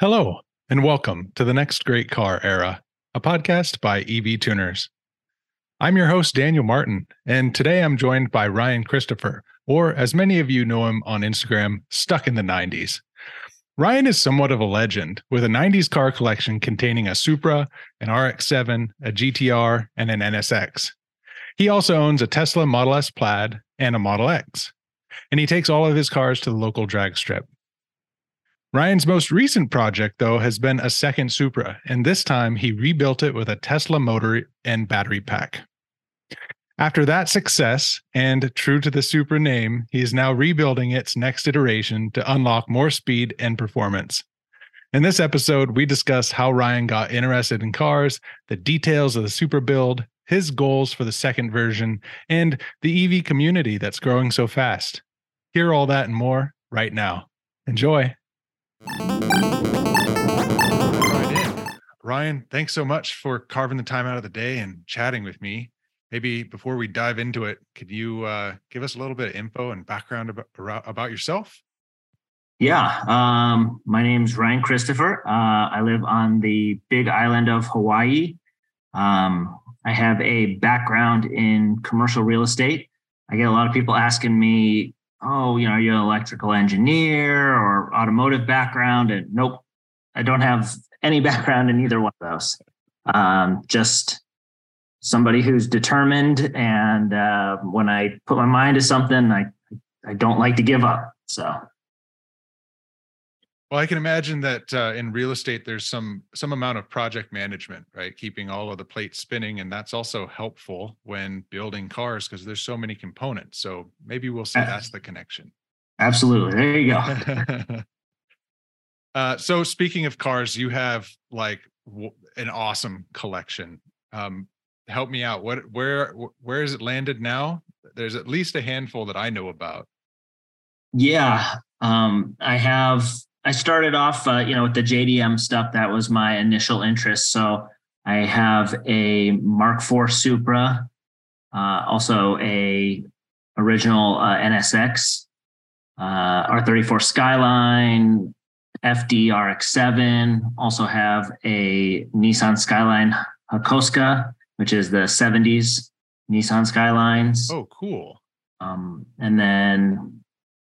Hello, and welcome to the Next Great Car Era, a podcast by EV Tuners. I'm your host, Daniel Martin, and today I'm joined by Ryan Christopher, or as many of you know him on Instagram, Stuck in the 90s. Ryan is somewhat of a legend with a 90s car collection containing a Supra, an RX 7, a GTR, and an NSX. He also owns a Tesla Model S Plaid and a Model X, and he takes all of his cars to the local drag strip. Ryan's most recent project, though, has been a second Supra, and this time he rebuilt it with a Tesla motor and battery pack. After that success, and true to the Supra name, he is now rebuilding its next iteration to unlock more speed and performance. In this episode, we discuss how Ryan got interested in cars, the details of the Supra build, his goals for the second version, and the EV community that's growing so fast. Hear all that and more right now. Enjoy. Right. Ryan, thanks so much for carving the time out of the day and chatting with me. Maybe before we dive into it, could you uh, give us a little bit of info and background about, about yourself? Yeah, um, my name's Ryan Christopher. Uh, I live on the big island of Hawaii. Um, I have a background in commercial real estate. I get a lot of people asking me, oh, you know, you're you an electrical engineer or automotive background? And nope, I don't have any background in either one of those. Um, just somebody who's determined. And uh, when I put my mind to something, I, I don't like to give up. So well, I can imagine that uh, in real estate, there's some some amount of project management, right? Keeping all of the plates spinning, and that's also helpful when building cars because there's so many components. So maybe we'll see that's the connection. Absolutely, there you go. uh, so speaking of cars, you have like w- an awesome collection. Um, help me out. What where where is it landed now? There's at least a handful that I know about. Yeah, um, I have I started off, uh, you know, with the JDM stuff. That was my initial interest. So I have a Mark IV Supra, uh, also a original uh, NSX, uh, R34 Skyline, FD RX7. Also have a Nissan Skyline Hakosuka, which is the 70s Nissan Skylines. Oh, cool. Um, and then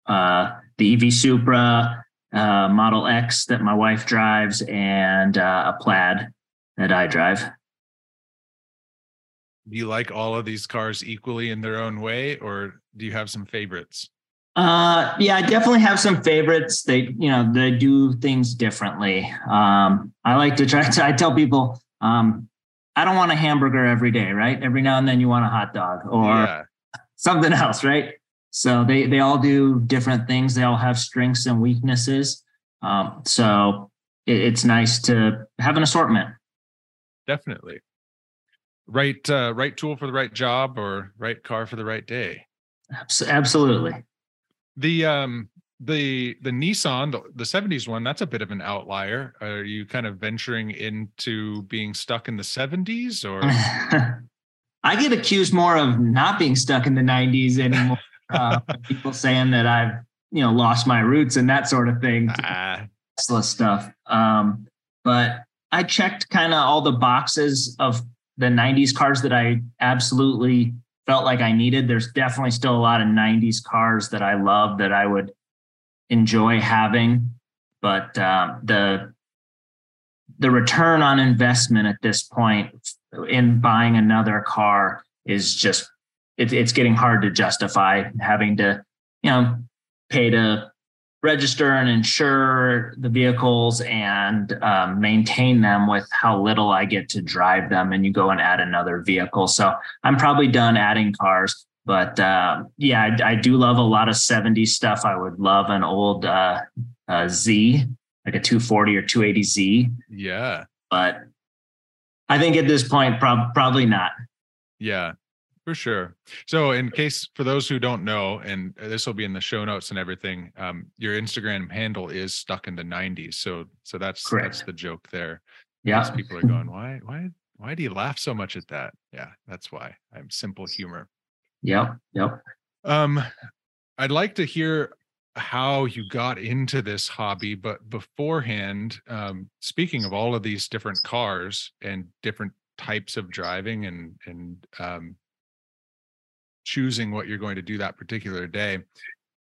uh, the EV Supra, uh, Model X that my wife drives and uh, a Plaid that I drive. Do you like all of these cars equally in their own way, or do you have some favorites? Uh, yeah, I definitely have some favorites. They, you know, they do things differently. Um, I like to try to. I tell people, um, I don't want a hamburger every day, right? Every now and then you want a hot dog or yeah. something else, right? So they they all do different things. They all have strengths and weaknesses. Um, so it, it's nice to have an assortment. Definitely. Right uh, right tool for the right job or right car for the right day. Absolutely. The um the the Nissan the, the 70s one that's a bit of an outlier. Are you kind of venturing into being stuck in the 70s or I get accused more of not being stuck in the 90s anymore uh, people saying that I've you know lost my roots and that sort of thing. Ah. Tesla stuff. Um, but I checked kind of all the boxes of the 90s cars that I absolutely felt like I needed. There's definitely still a lot of 90s cars that I love that I would enjoy having, but uh, the the return on investment at this point in buying another car is just it, it's getting hard to justify having to, you know, pay to register and insure the vehicles and um, maintain them with how little I get to drive them. And you go and add another vehicle. So I'm probably done adding cars. But uh, yeah, I, I, do love a lot of 70s stuff. I would love an old uh, uh, Z, like a 240 or 280Z. Yeah. But I think at this point, prob- probably not. Yeah. For sure. So, in case for those who don't know, and this will be in the show notes and everything, um, your Instagram handle is stuck in the '90s. So, so that's Correct. that's the joke there. Yeah. People are going, why, why, why do you laugh so much at that? Yeah, that's why. I'm simple humor. Yeah, yeah. Um, I'd like to hear how you got into this hobby, but beforehand, um, speaking of all of these different cars and different types of driving and and um, choosing what you're going to do that particular day,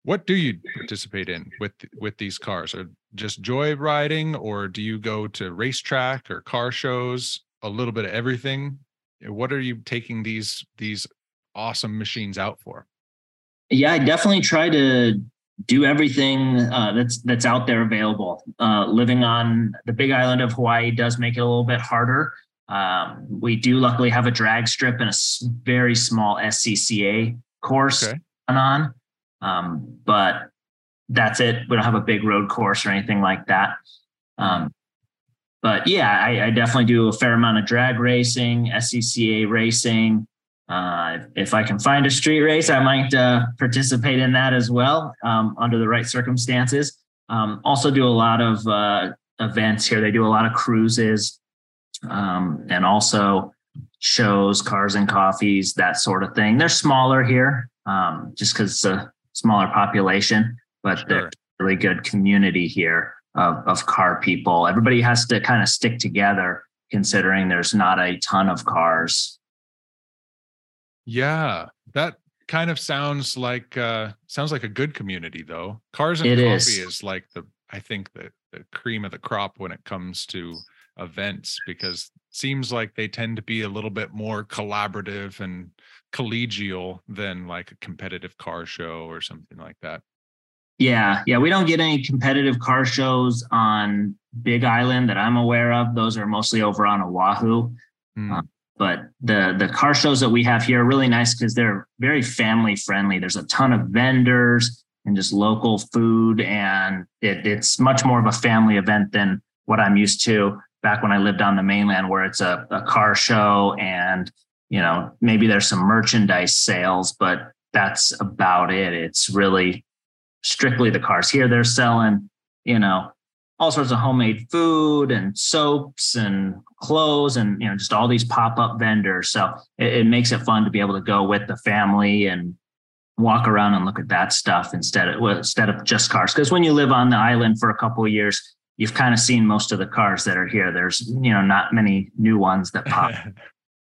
what do you participate in with with these cars? or just joy riding, or do you go to racetrack or car shows? A little bit of everything. What are you taking these these awesome machines out for? Yeah, I definitely try to do everything uh, that's that's out there available. Uh, living on the Big Island of Hawaii does make it a little bit harder. Um, we do luckily have a drag strip and a very small SCCA course okay. on um, but that's it. We don't have a big road course or anything like that. Um, but yeah, I, I, definitely do a fair amount of drag racing, SCCA racing. Uh, if I can find a street race, I might uh, participate in that as well um, under the right circumstances. Um, also, do a lot of uh, events here. They do a lot of cruises um, and also shows, cars and coffees, that sort of thing. They're smaller here um, just because it's a smaller population, but sure. there's really good community here of, of car people. Everybody has to kind of stick together considering there's not a ton of cars. Yeah, that kind of sounds like uh sounds like a good community though. Cars and it coffee is. is like the I think the the cream of the crop when it comes to events because seems like they tend to be a little bit more collaborative and collegial than like a competitive car show or something like that. Yeah, yeah, we don't get any competitive car shows on Big Island that I'm aware of. Those are mostly over on Oahu. Mm. But the the car shows that we have here are really nice because they're very family friendly. There's a ton of vendors and just local food, and it, it's much more of a family event than what I'm used to back when I lived on the mainland, where it's a, a car show and you know maybe there's some merchandise sales, but that's about it. It's really strictly the cars. Here they're selling, you know, all sorts of homemade food and soaps and clothes and you know just all these pop-up vendors. So it, it makes it fun to be able to go with the family and walk around and look at that stuff instead of well, instead of just cars. Because when you live on the island for a couple of years, you've kind of seen most of the cars that are here. There's, you know, not many new ones that pop.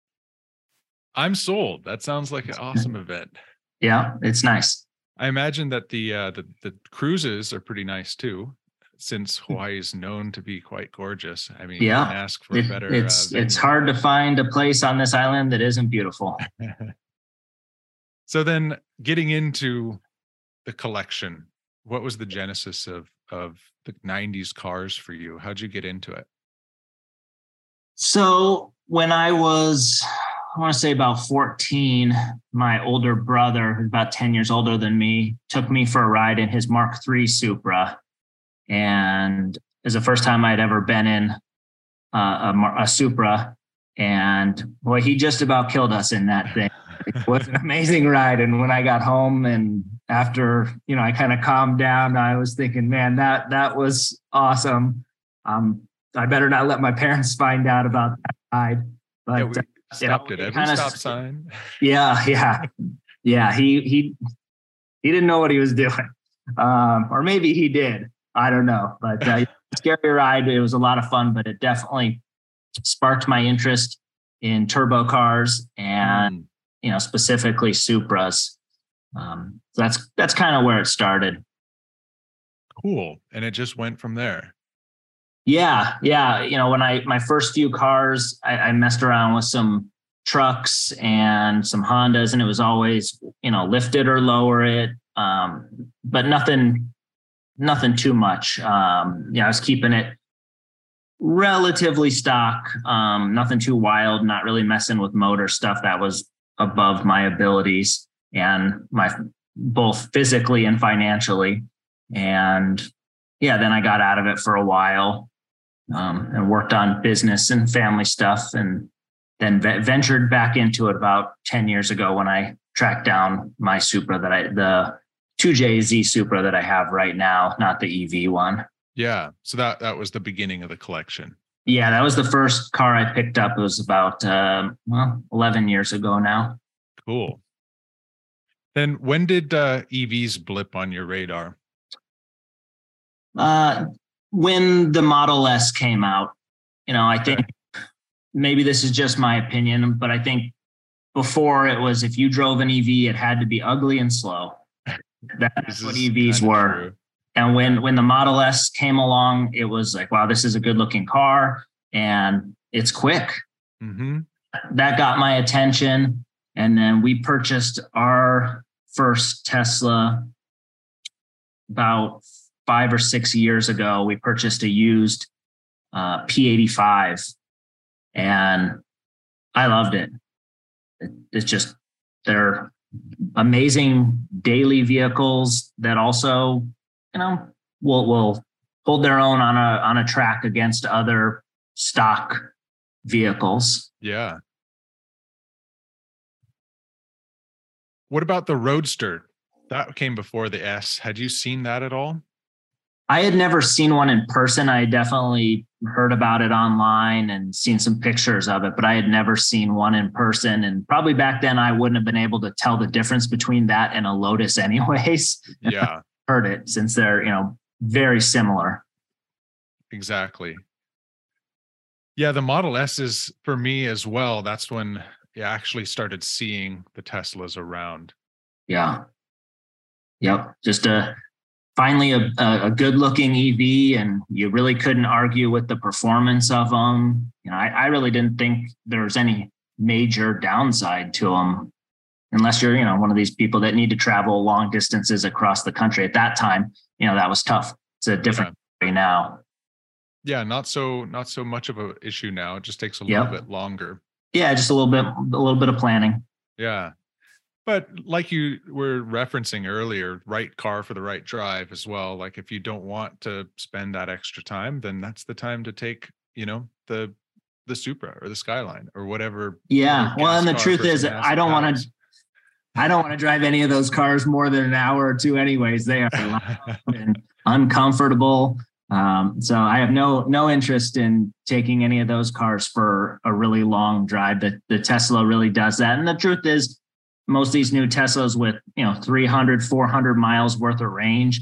I'm sold. That sounds like an awesome event. Yeah, it's nice. I imagine that the uh, the the cruises are pretty nice too, since hmm. Hawaii is known to be quite gorgeous. I mean, yeah, ask for it, better. It's uh, it's hard to find a place on this island that isn't beautiful. so then, getting into the collection, what was the genesis of of the 90s cars for you? How'd you get into it? So, when I was, I want to say about 14, my older brother, who's about 10 years older than me, took me for a ride in his Mark III Supra. And it was the first time I'd ever been in uh, a, a Supra. And boy, he just about killed us in that thing. It was an amazing ride. And when I got home and after, you know, I kind of calmed down, I was thinking, man, that that was awesome. Um, I better not let my parents find out about that ride. But yeah, we uh, stopped you know, at every stop sign. Yeah, yeah. Yeah. He he he didn't know what he was doing. Um, or maybe he did. I don't know. But uh, scary ride. It was a lot of fun, but it definitely sparked my interest in turbo cars and mm you know, specifically Supras. Um, so that's that's kind of where it started. Cool, and it just went from there. Yeah, yeah. You know, when I my first few cars, I, I messed around with some trucks and some Hondas, and it was always you know lift it or lower it, um, but nothing, nothing too much. Um, yeah, I was keeping it relatively stock, um, nothing too wild, not really messing with motor stuff. That was above my abilities and my both physically and financially. And yeah, then I got out of it for a while um, and worked on business and family stuff, and then ventured back into it about ten years ago when I tracked down my Supra that I the 2JZ Supra that I have right now, not the EV one. Yeah, so that that was the beginning of the collection. Yeah, that was the first car I picked up. It was about uh, well, eleven years ago now. Cool. Then when did uh, EVs blip on your radar? Uh, when the Model S came out, you know, I think maybe this is just my opinion, but I think before it was if you drove an EV, it had to be ugly and slow. That's what EVs were. True. And when when the Model S came along, it was like, wow, this is a good looking car and it's quick. Mm-hmm. That got my attention. And then we purchased our first Tesla about five or six years ago. We purchased a used uh, P85 and I loved it. it. It's just, they're amazing daily vehicles that also, you know, will, will hold their own on a, on a track against other stock vehicles. Yeah. What about the Roadster? That came before the S. Had you seen that at all? I had never seen one in person. I definitely heard about it online and seen some pictures of it, but I had never seen one in person. And probably back then, I wouldn't have been able to tell the difference between that and a Lotus, anyways. Yeah. heard it since they're, you know, very similar. Exactly. Yeah, the Model S is for me as well. That's when actually started seeing the Teslas around. Yeah. Yep. Just a finally a, a good looking EV, and you really couldn't argue with the performance of them. You know, I, I really didn't think there was any major downside to them, unless you're, you know, one of these people that need to travel long distances across the country. At that time, you know, that was tough. It's a different yeah. now yeah not so not so much of a issue now it just takes a yep. little bit longer yeah just a little bit a little bit of planning. Yeah. But like you were referencing earlier right car for the right drive as well. Like if you don't want to spend that extra time then that's the time to take you know the the supra or the skyline or whatever yeah. well and the truth is i don't want to I don't want to drive any of those cars more than an hour or two, anyways. They are and uncomfortable. Um, so I have no no interest in taking any of those cars for a really long drive. The, the Tesla really does that. And the truth is, most of these new Teslas with you know 300, 400 miles worth of range,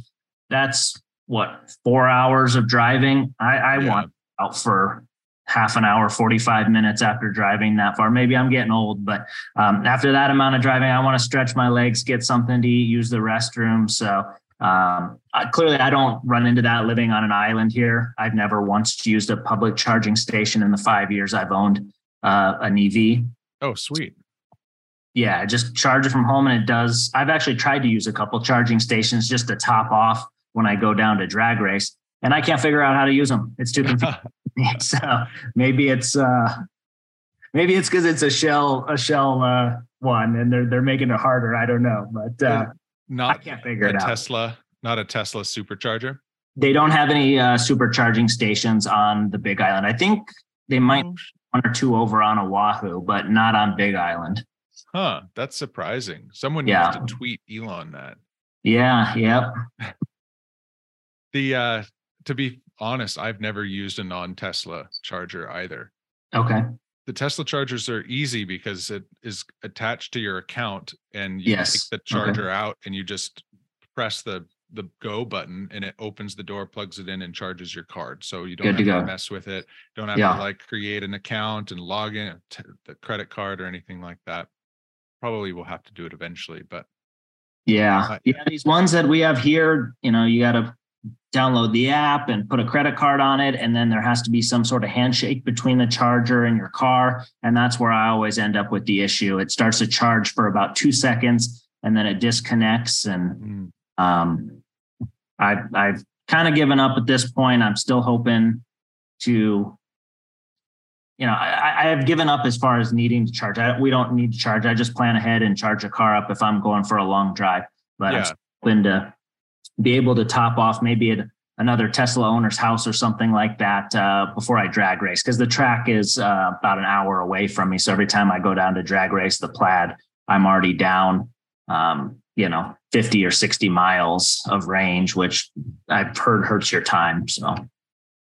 that's what four hours of driving. I, I yeah. want out for half an hour, 45 minutes after driving that far. Maybe I'm getting old, but um, after that amount of driving, I want to stretch my legs, get something to eat, use the restroom. So um, I, clearly, I don't run into that living on an island here. I've never once used a public charging station in the five years I've owned uh, an EV. Oh, sweet. Yeah, just charge it from home, and it does. I've actually tried to use a couple charging stations just to top off when I go down to drag race, and I can't figure out how to use them. It's too confusing. so maybe it's uh, maybe it's because it's a shell a shell uh, one, and they're they're making it harder. I don't know, but uh, not I can't figure it out. Tesla, not a Tesla supercharger. They don't have any uh, supercharging stations on the Big Island. I think they might oh, one or two over on Oahu, but not on Big Island. Huh, that's surprising. Someone yeah. needs to tweet Elon that. Yeah, yep. the uh to be honest, I've never used a non-Tesla charger either. Okay the Tesla chargers are easy because it is attached to your account and you yes. take the mm-hmm. charger okay. out and you just press the the go button and it opens the door, plugs it in and charges your card. So you don't Good have to, to mess with it. Don't have yeah. to like create an account and log in to the credit card or anything like that. Probably will have to do it eventually, but yeah. Yeah. These ones that we have here, you know, you got to download the app and put a credit card on it. And then there has to be some sort of handshake between the charger and your car. And that's where I always end up with the issue. It starts to charge for about two seconds and then it disconnects. And mm. um, I've, I've kind of given up at this point. I'm still hoping to, you know, I, I have given up as far as needing to charge. I, we don't need to charge. I just plan ahead and charge a car up if I'm going for a long drive. But yeah. I'm hoping to be able to top off maybe at another Tesla owner's house or something like that uh, before I drag race because the track is uh, about an hour away from me. So every time I go down to drag race the plaid, I'm already down, um, you know, 50 or 60 miles of range, which I've heard hurts your time. So a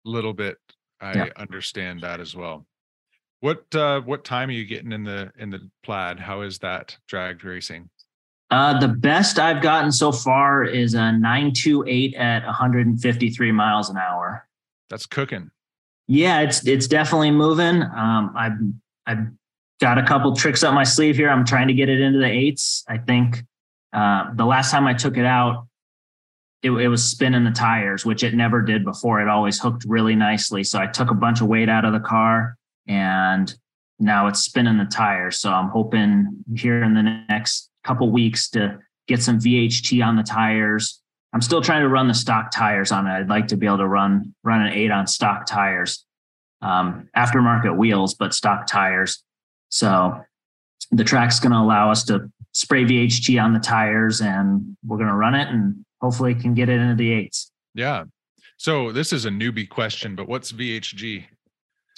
little bit. I yeah. understand that as well. What uh, what time are you getting in the in the plaid? How is that drag racing? Uh, the best I've gotten so far is a 928 at 153 miles an hour. That's cooking. Yeah, it's it's definitely moving. Um, I've I've got a couple tricks up my sleeve here. I'm trying to get it into the eights. I think uh, the last time I took it out, it, it was spinning the tires, which it never did before. It always hooked really nicely. So I took a bunch of weight out of the car and now it's spinning the tires. So I'm hoping here in the next couple weeks to get some VHT on the tires. I'm still trying to run the stock tires on it. I'd like to be able to run run an eight on stock tires, um, aftermarket wheels, but stock tires. So the track's going to allow us to spray VHT on the tires, and we're going to run it, and hopefully can get it into the eights. Yeah. So this is a newbie question, but what's VHG?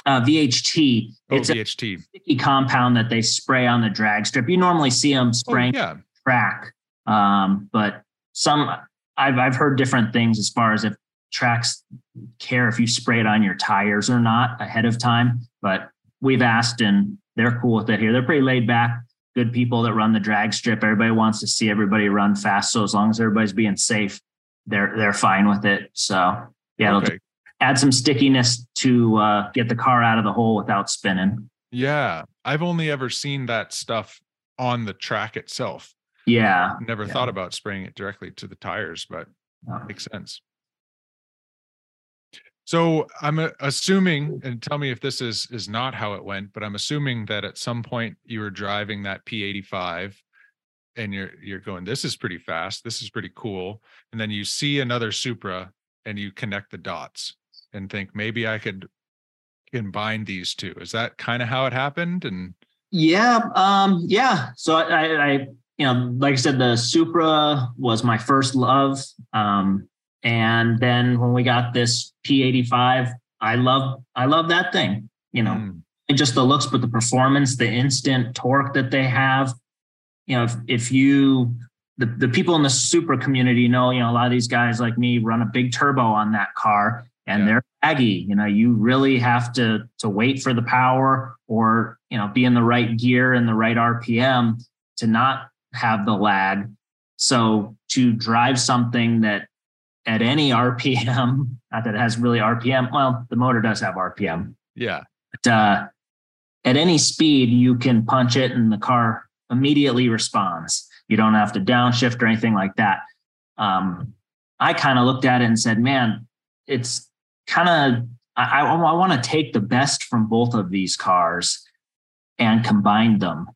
Uh, VHT. Oh, it's VHT. a sticky compound that they spray on the drag strip. You normally see them spraying oh, yeah. track, um, but some I've I've heard different things as far as if tracks care if you spray it on your tires or not ahead of time. But we've asked and they're cool with it here. They're pretty laid back, good people that run the drag strip. Everybody wants to see everybody run fast. So as long as everybody's being safe, they're they're fine with it. So yeah, okay add some stickiness to uh, get the car out of the hole without spinning. Yeah, I've only ever seen that stuff on the track itself. Yeah, never yeah. thought about spraying it directly to the tires, but makes sense. So I'm assuming, and tell me if this is is not how it went, but I'm assuming that at some point you were driving that P85 and you're you're going, this is pretty fast, this is pretty cool, and then you see another Supra and you connect the dots and think maybe I could combine these two. Is that kind of how it happened? And yeah, um, yeah. So I, I, you know, like I said, the Supra was my first love. Um, and then when we got this P85, I love, I love that thing, you know, mm. just the looks, but the performance, the instant torque that they have, you know, if, if you, the, the people in the Supra community know, you know, a lot of these guys like me run a big turbo on that car and yeah. they're aggy. You know, you really have to to wait for the power or you know be in the right gear and the right RPM to not have the lag. So to drive something that at any RPM, not that it has really RPM. Well, the motor does have RPM. Yeah. But uh, at any speed, you can punch it and the car immediately responds. You don't have to downshift or anything like that. Um, I kind of looked at it and said, man, it's kind of I, I, I want to take the best from both of these cars and combine them.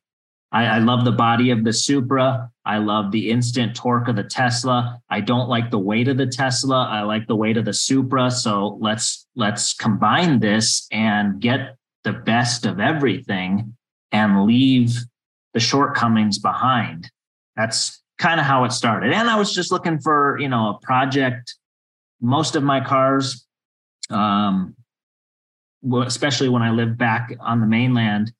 I, I, love the body of the Supra. I love the instant torque of the Tesla. I don't like the weight of the Tesla. I like the weight of the Supra. So let's let's combine this and get the best of everything and leave the shortcomings behind. That's kind of how it started. And I was just looking for, you know, a project. Most of my cars um, especially when I lived back on the mainland,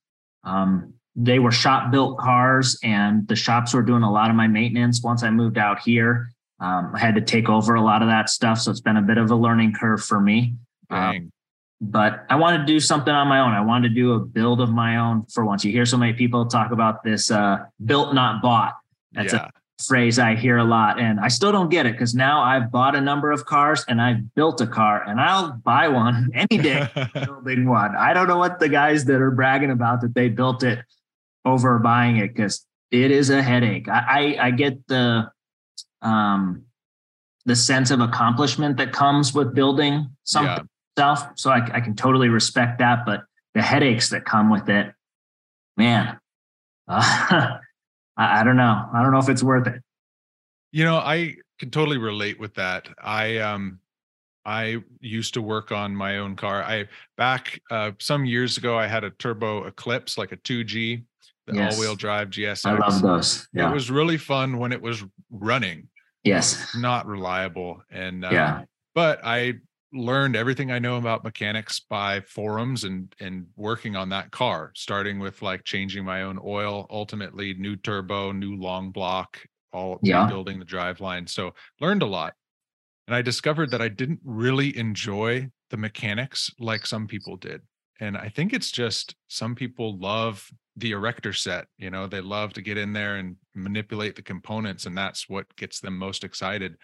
um, they were shop built cars, and the shops were doing a lot of my maintenance. Once I moved out here, um, I had to take over a lot of that stuff, so it's been a bit of a learning curve for me. Um, but I wanted to do something on my own. I wanted to do a build of my own for once. You hear so many people talk about this uh, built, not bought. That's yeah. a phrase I hear a lot, and I still don't get it because now I've bought a number of cars and I've built a car, and I'll buy one any day building one. I don't know what the guys that are bragging about that they built it over buying it because it is a headache. I, I, I get the um the sense of accomplishment that comes with building something yeah. self, so I, I can totally respect that, but the headaches that come with it, man. Uh, I, I don't know. I don't know if it's worth it. You know, I can totally relate with that. I um I used to work on my own car. I back uh, some years ago, I had a turbo Eclipse, like a 2G, the yes. all-wheel drive GSX. I love those. Yeah. It was really fun when it was running. Yes. Not reliable, and um, yeah. But I learned everything I know about mechanics by forums and and working on that car, starting with like changing my own oil, ultimately new turbo, new long block, all yeah. building the drive line. So learned a lot. And I discovered that I didn't really enjoy the mechanics like some people did. and I think it's just some people love the erector set. You know, they love to get in there and manipulate the components, and that's what gets them most excited.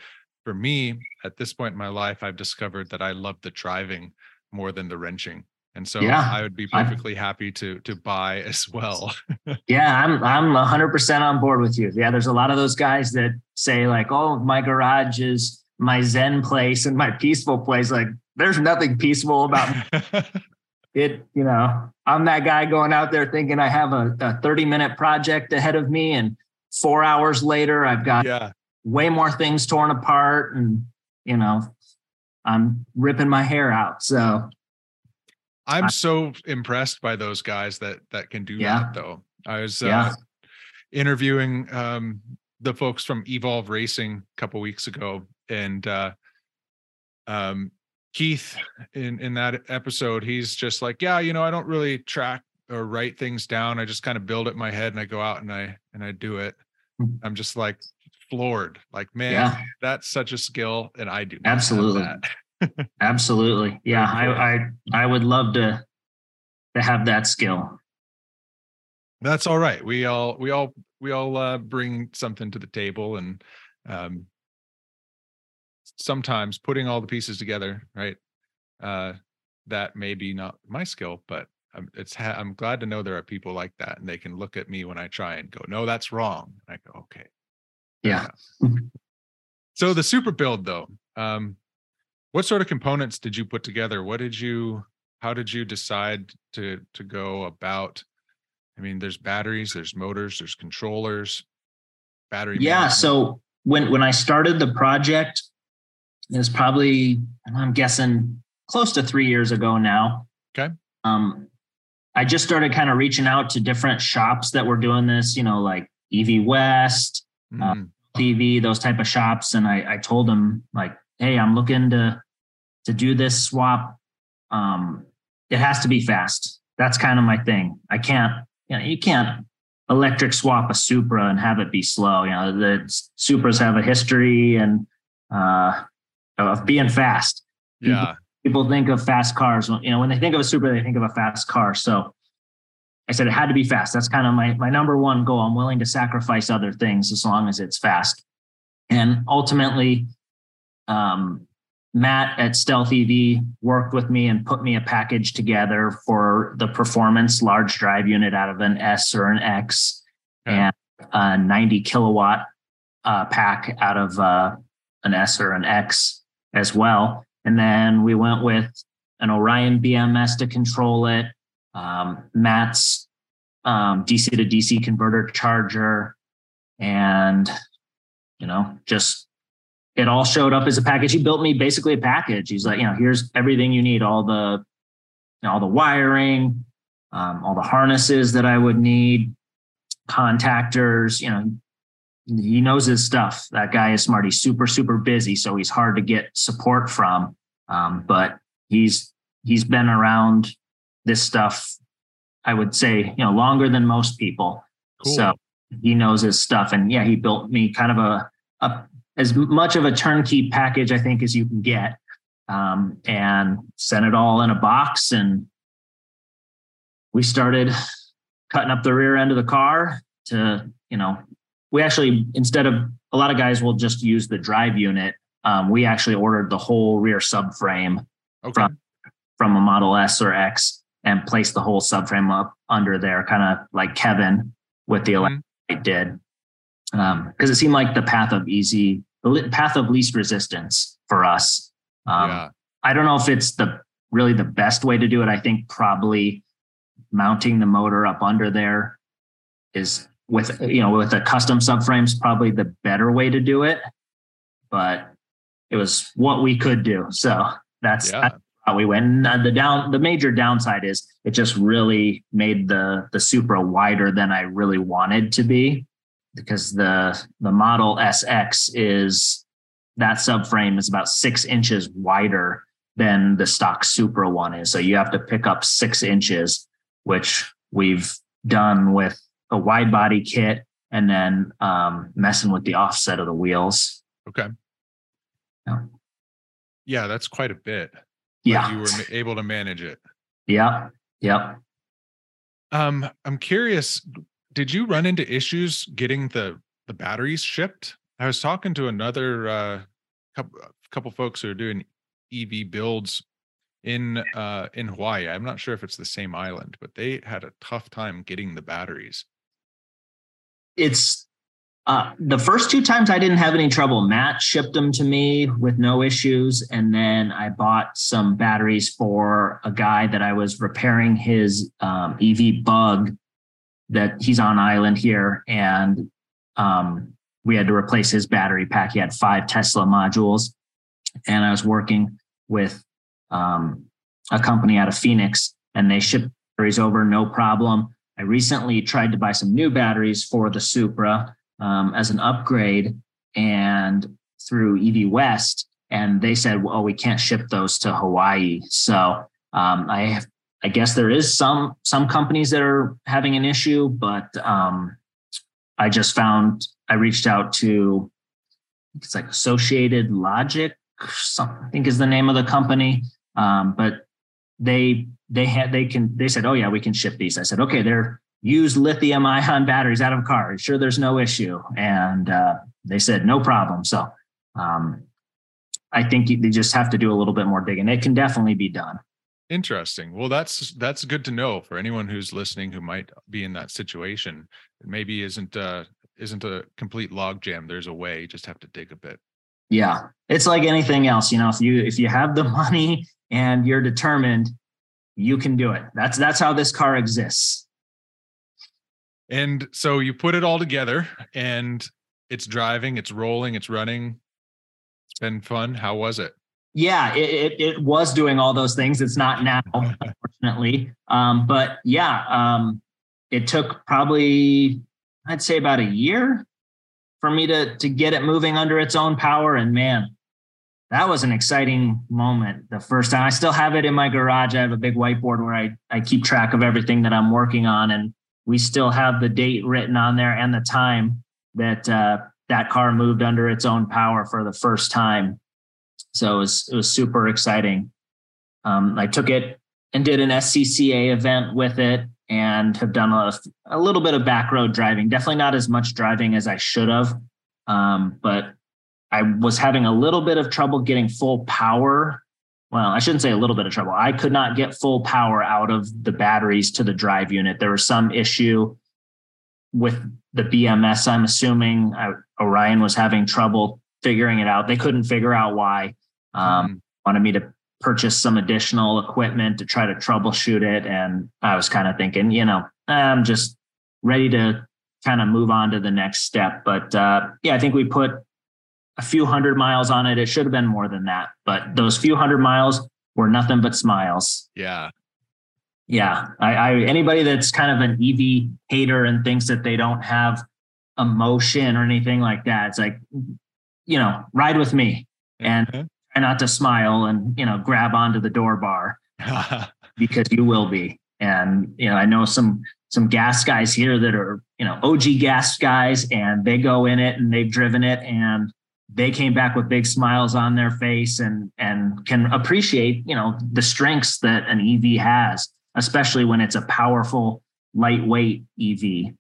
For me, at this point in my life, I've discovered that I love the driving more than the wrenching. And so yeah, I would be perfectly I'm, happy to to buy as well. yeah, I'm I'm 100% on board with you. Yeah, there's a lot of those guys that say like, "Oh, my garage is my zen place and my peaceful place." Like there's nothing peaceful about it, you know. I'm that guy going out there thinking I have a, a 30 minute project ahead of me and 4 hours later I've got yeah. Way more things torn apart and you know, I'm ripping my hair out. So I'm so impressed by those guys that that can do yeah. that though. I was uh, yeah. interviewing um, the folks from Evolve Racing a couple weeks ago, and uh, um, Keith in in that episode, he's just like, yeah, you know, I don't really track or write things down. I just kind of build it in my head and I go out and I and I do it. Hmm. I'm just like floored. Like, man, yeah. that's such a skill, and I do absolutely. Absolutely. Yeah. I, I, I would love to, to have that skill. That's all right. We all, we all, we all uh, bring something to the table and, um, sometimes putting all the pieces together, right? Uh, that may be not my skill, but I'm, it's ha- I'm glad to know there are people like that, and they can look at me when I try and go, "No, that's wrong." And I go, "Okay." Yeah. so the Supra build, though, um, what sort of components did you put together? What did you how did you decide to to go about? I mean there's batteries there's motors there's controllers battery yeah so when when i started the project it was probably i'm guessing close to three years ago now. Okay. Um i just started kind of reaching out to different shops that were doing this you know like ev west mm. uh, tv those type of shops and i i told them like hey i'm looking to to do this swap, um, it has to be fast. That's kind of my thing. I can't, you know, you can't electric swap a Supra and have it be slow. You know, the Supras have a history and uh, of being fast. Yeah. People, people think of fast cars. You know, when they think of a Supra, they think of a fast car. So I said it had to be fast. That's kind of my my number one goal. I'm willing to sacrifice other things as long as it's fast. And ultimately, um, Matt at Stealth EV worked with me and put me a package together for the performance large drive unit out of an S or an X and a 90 kilowatt uh, pack out of uh, an S or an X as well. And then we went with an Orion BMS to control it, um, Matt's um, DC to DC converter charger, and you know, just it all showed up as a package. He built me basically a package. He's like, you know, here's everything you need, all the, you know, all the wiring, um, all the harnesses that I would need, contactors, you know, he knows his stuff. That guy is smart. He's super, super busy. So he's hard to get support from. Um, but he's, he's been around this stuff, I would say, you know, longer than most people. Cool. So he knows his stuff. And yeah, he built me kind of a, a as much of a turnkey package, I think, as you can get, um, and sent it all in a box. And we started cutting up the rear end of the car to, you know, we actually, instead of a lot of guys will just use the drive unit, um, we actually ordered the whole rear subframe okay. from, from a Model S or X and placed the whole subframe up under there, kind of like Kevin with the mm-hmm. electric did because um, it seemed like the path of easy, the path of least resistance for us. Um, yeah. I don't know if it's the really the best way to do it. I think probably mounting the motor up under there is with you know with a custom subframe is probably the better way to do it. But it was what we could do, so that's, yeah. that's we went. And the down the major downside is it just really made the the Supra wider than I really wanted to be because the the Model SX is that subframe is about six inches wider than the stock Supra one is. So you have to pick up six inches, which we've done with a wide body kit and then um, messing with the offset of the wheels. Okay. Yeah. yeah, that's quite a bit. Yeah. You were able to manage it. Yeah. Yep. Um, I'm curious, did you run into issues getting the the batteries shipped? I was talking to another uh couple couple folks who are doing EV builds in uh in Hawaii. I'm not sure if it's the same island, but they had a tough time getting the batteries. It's uh, the first two times I didn't have any trouble. Matt shipped them to me with no issues. And then I bought some batteries for a guy that I was repairing his um, EV bug that he's on island here. And um, we had to replace his battery pack. He had five Tesla modules. And I was working with um, a company out of Phoenix and they shipped batteries over no problem. I recently tried to buy some new batteries for the Supra um, as an upgrade and through EV West, and they said, "Well, we can't ship those to Hawaii." So um, I I guess there is some some companies that are having an issue, but um, I just found I reached out to it's like Associated Logic, I think is the name of the company, um, but they they had they can they said, "Oh yeah, we can ship these." I said, "Okay, they're use lithium ion batteries out of cars. Sure, there's no issue. And uh, they said, no problem. So um, I think they just have to do a little bit more digging. It can definitely be done. Interesting. Well, that's that's good to know for anyone who's listening who might be in that situation. It maybe isn't uh isn't a complete logjam. There's a way. You just have to dig a bit. Yeah, it's like anything else. You know, if you if you have the money and you're determined, you can do it. That's that's how this car exists. And so you put it all together and it's driving, it's rolling, it's running. It's been fun. How was it? Yeah, it, it, it was doing all those things. It's not now, unfortunately. Um, but yeah, um, it took probably, I'd say about a year for me to, to get it moving under its own power. And man, that was an exciting moment the first time. I still have it in my garage. I have a big whiteboard where I, I keep track of everything that I'm working on. And we still have the date written on there and the time that uh, that car moved under its own power for the first time. So it was it was super exciting. Um, I took it and did an SCCA event with it and have done a, a little bit of back road driving. Definitely not as much driving as I should have, um, but I was having a little bit of trouble getting full power well, I shouldn't say a little bit of trouble. I could not get full power out of the batteries to the drive unit. There was some issue with the BMS. I'm assuming I, Orion was having trouble figuring it out. They couldn't figure out why. Um, mm-hmm. Wanted me to purchase some additional equipment to try to troubleshoot it, and I was kind of thinking, you know, I'm just ready to kind of move on to the next step. But uh, yeah, I think we put a few hundred miles on it. It should have been more than that, but those few hundred miles were nothing but smiles. Yeah. Yeah. I, I anybody that's kind of an EV hater and thinks that they don't have emotion or anything like that, it's like, you know, ride with me and mm-hmm. try not to smile and, you know, grab onto the door bar because you will be. And, you know, I know some some gas guys here that are, you know, OG gas guys and they go in it and they've driven it and they came back with big smiles on their face and and can appreciate you know the strengths that an EV has, especially when it's a powerful lightweight EV.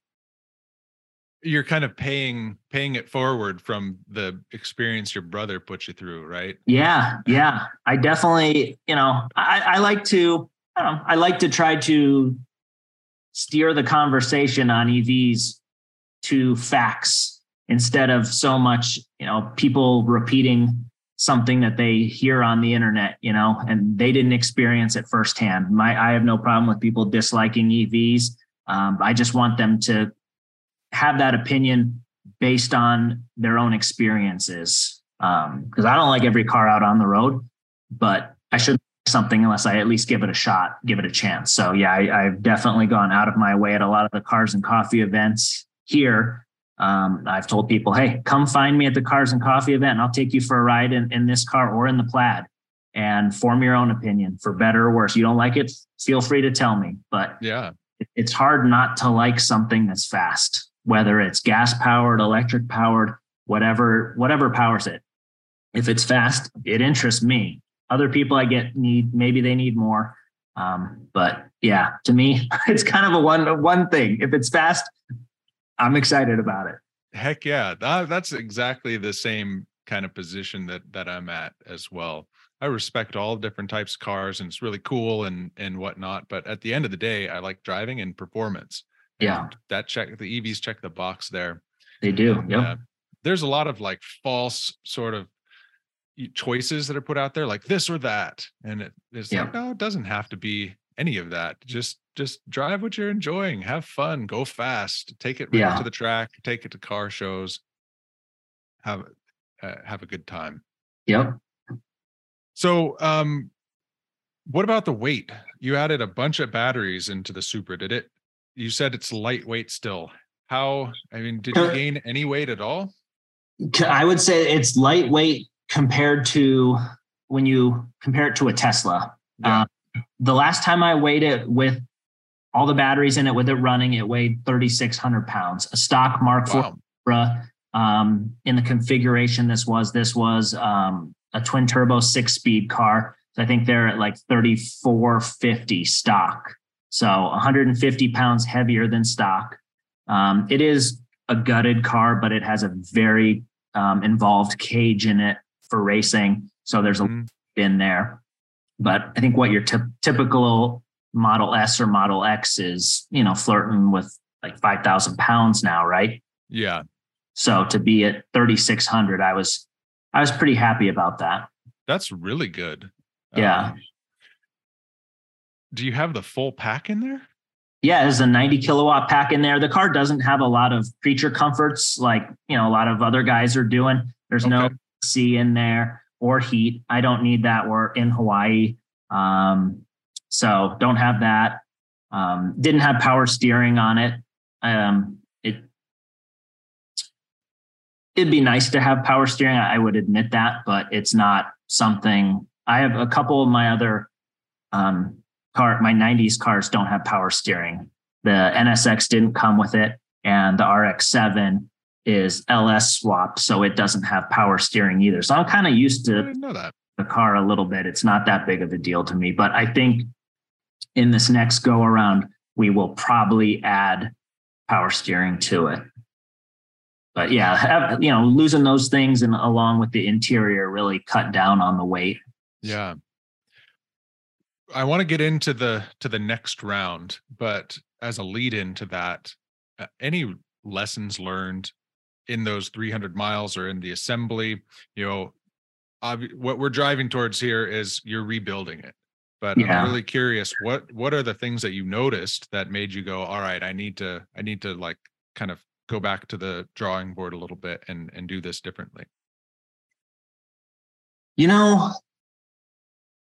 You're kind of paying paying it forward from the experience your brother put you through, right? Yeah, yeah. I definitely, you know, I, I like to I don't know, I like to try to steer the conversation on EVs to facts instead of so much, you know, people repeating something that they hear on the internet, you know, and they didn't experience it firsthand. My, I have no problem with people disliking EVs. Um, I just want them to have that opinion based on their own experiences. Because um, I don't like every car out on the road, but I should something unless I at least give it a shot, give it a chance. So yeah, I, I've definitely gone out of my way at a lot of the cars and coffee events here um, I've told people, hey, come find me at the Cars and Coffee event. And I'll take you for a ride in, in this car or in the plaid and form your own opinion for better or worse. You don't like it, feel free to tell me. But yeah, it's hard not to like something that's fast, whether it's gas powered, electric powered, whatever, whatever powers it. If it's fast, it interests me. Other people I get need, maybe they need more. Um, but yeah, to me, it's kind of a one one thing. If it's fast, I'm excited about it. Heck yeah, that, that's exactly the same kind of position that that I'm at as well. I respect all different types of cars, and it's really cool and and whatnot. But at the end of the day, I like driving and performance. Yeah, and that check the EVs check the box there. They do. Yeah. Uh, there's a lot of like false sort of choices that are put out there, like this or that, and it, it's yeah. like no, it doesn't have to be any of that. Just just drive what you're enjoying, have fun, go fast, take it right yeah. to the track, take it to car shows, have uh, have a good time. Yep. So, um, what about the weight? You added a bunch of batteries into the Supra. Did it? You said it's lightweight still. How? I mean, did you gain any weight at all? I would say it's lightweight compared to when you compare it to a Tesla. Yeah. Um, the last time I weighed it with all the batteries in it, with it running, it weighed 3,600 pounds. A stock Mark wow. IV um, in the configuration this was, this was um, a twin turbo six speed car. So I think they're at like 3450 stock. So 150 pounds heavier than stock. Um, it is a gutted car, but it has a very um, involved cage in it for racing. So there's a mm-hmm. in there. But I think what your t- typical Model S or Model X is, you know, flirting with like 5,000 pounds now, right? Yeah. So to be at 3,600, I was, I was pretty happy about that. That's really good. Yeah. Um, do you have the full pack in there? Yeah, there's a 90 kilowatt pack in there. The car doesn't have a lot of creature comforts like, you know, a lot of other guys are doing. There's okay. no C in there or heat. I don't need that. We're in Hawaii. Um, so don't have that. Um, didn't have power steering on it. Um, it it'd be nice to have power steering. I would admit that, but it's not something. I have a couple of my other um, car, my '90s cars don't have power steering. The NSX didn't come with it, and the RX-7 is LS swapped, so it doesn't have power steering either. So I'm kind of used to the car a little bit. It's not that big of a deal to me, but I think in this next go around, we will probably add power steering to it. But yeah, have, you know, losing those things and along with the interior really cut down on the weight. Yeah. I want to get into the to the next round, but as a lead into that, uh, any lessons learned in those 300 miles or in the assembly you know ob- what we're driving towards here is you're rebuilding it but yeah. i'm really curious what what are the things that you noticed that made you go all right i need to i need to like kind of go back to the drawing board a little bit and and do this differently you know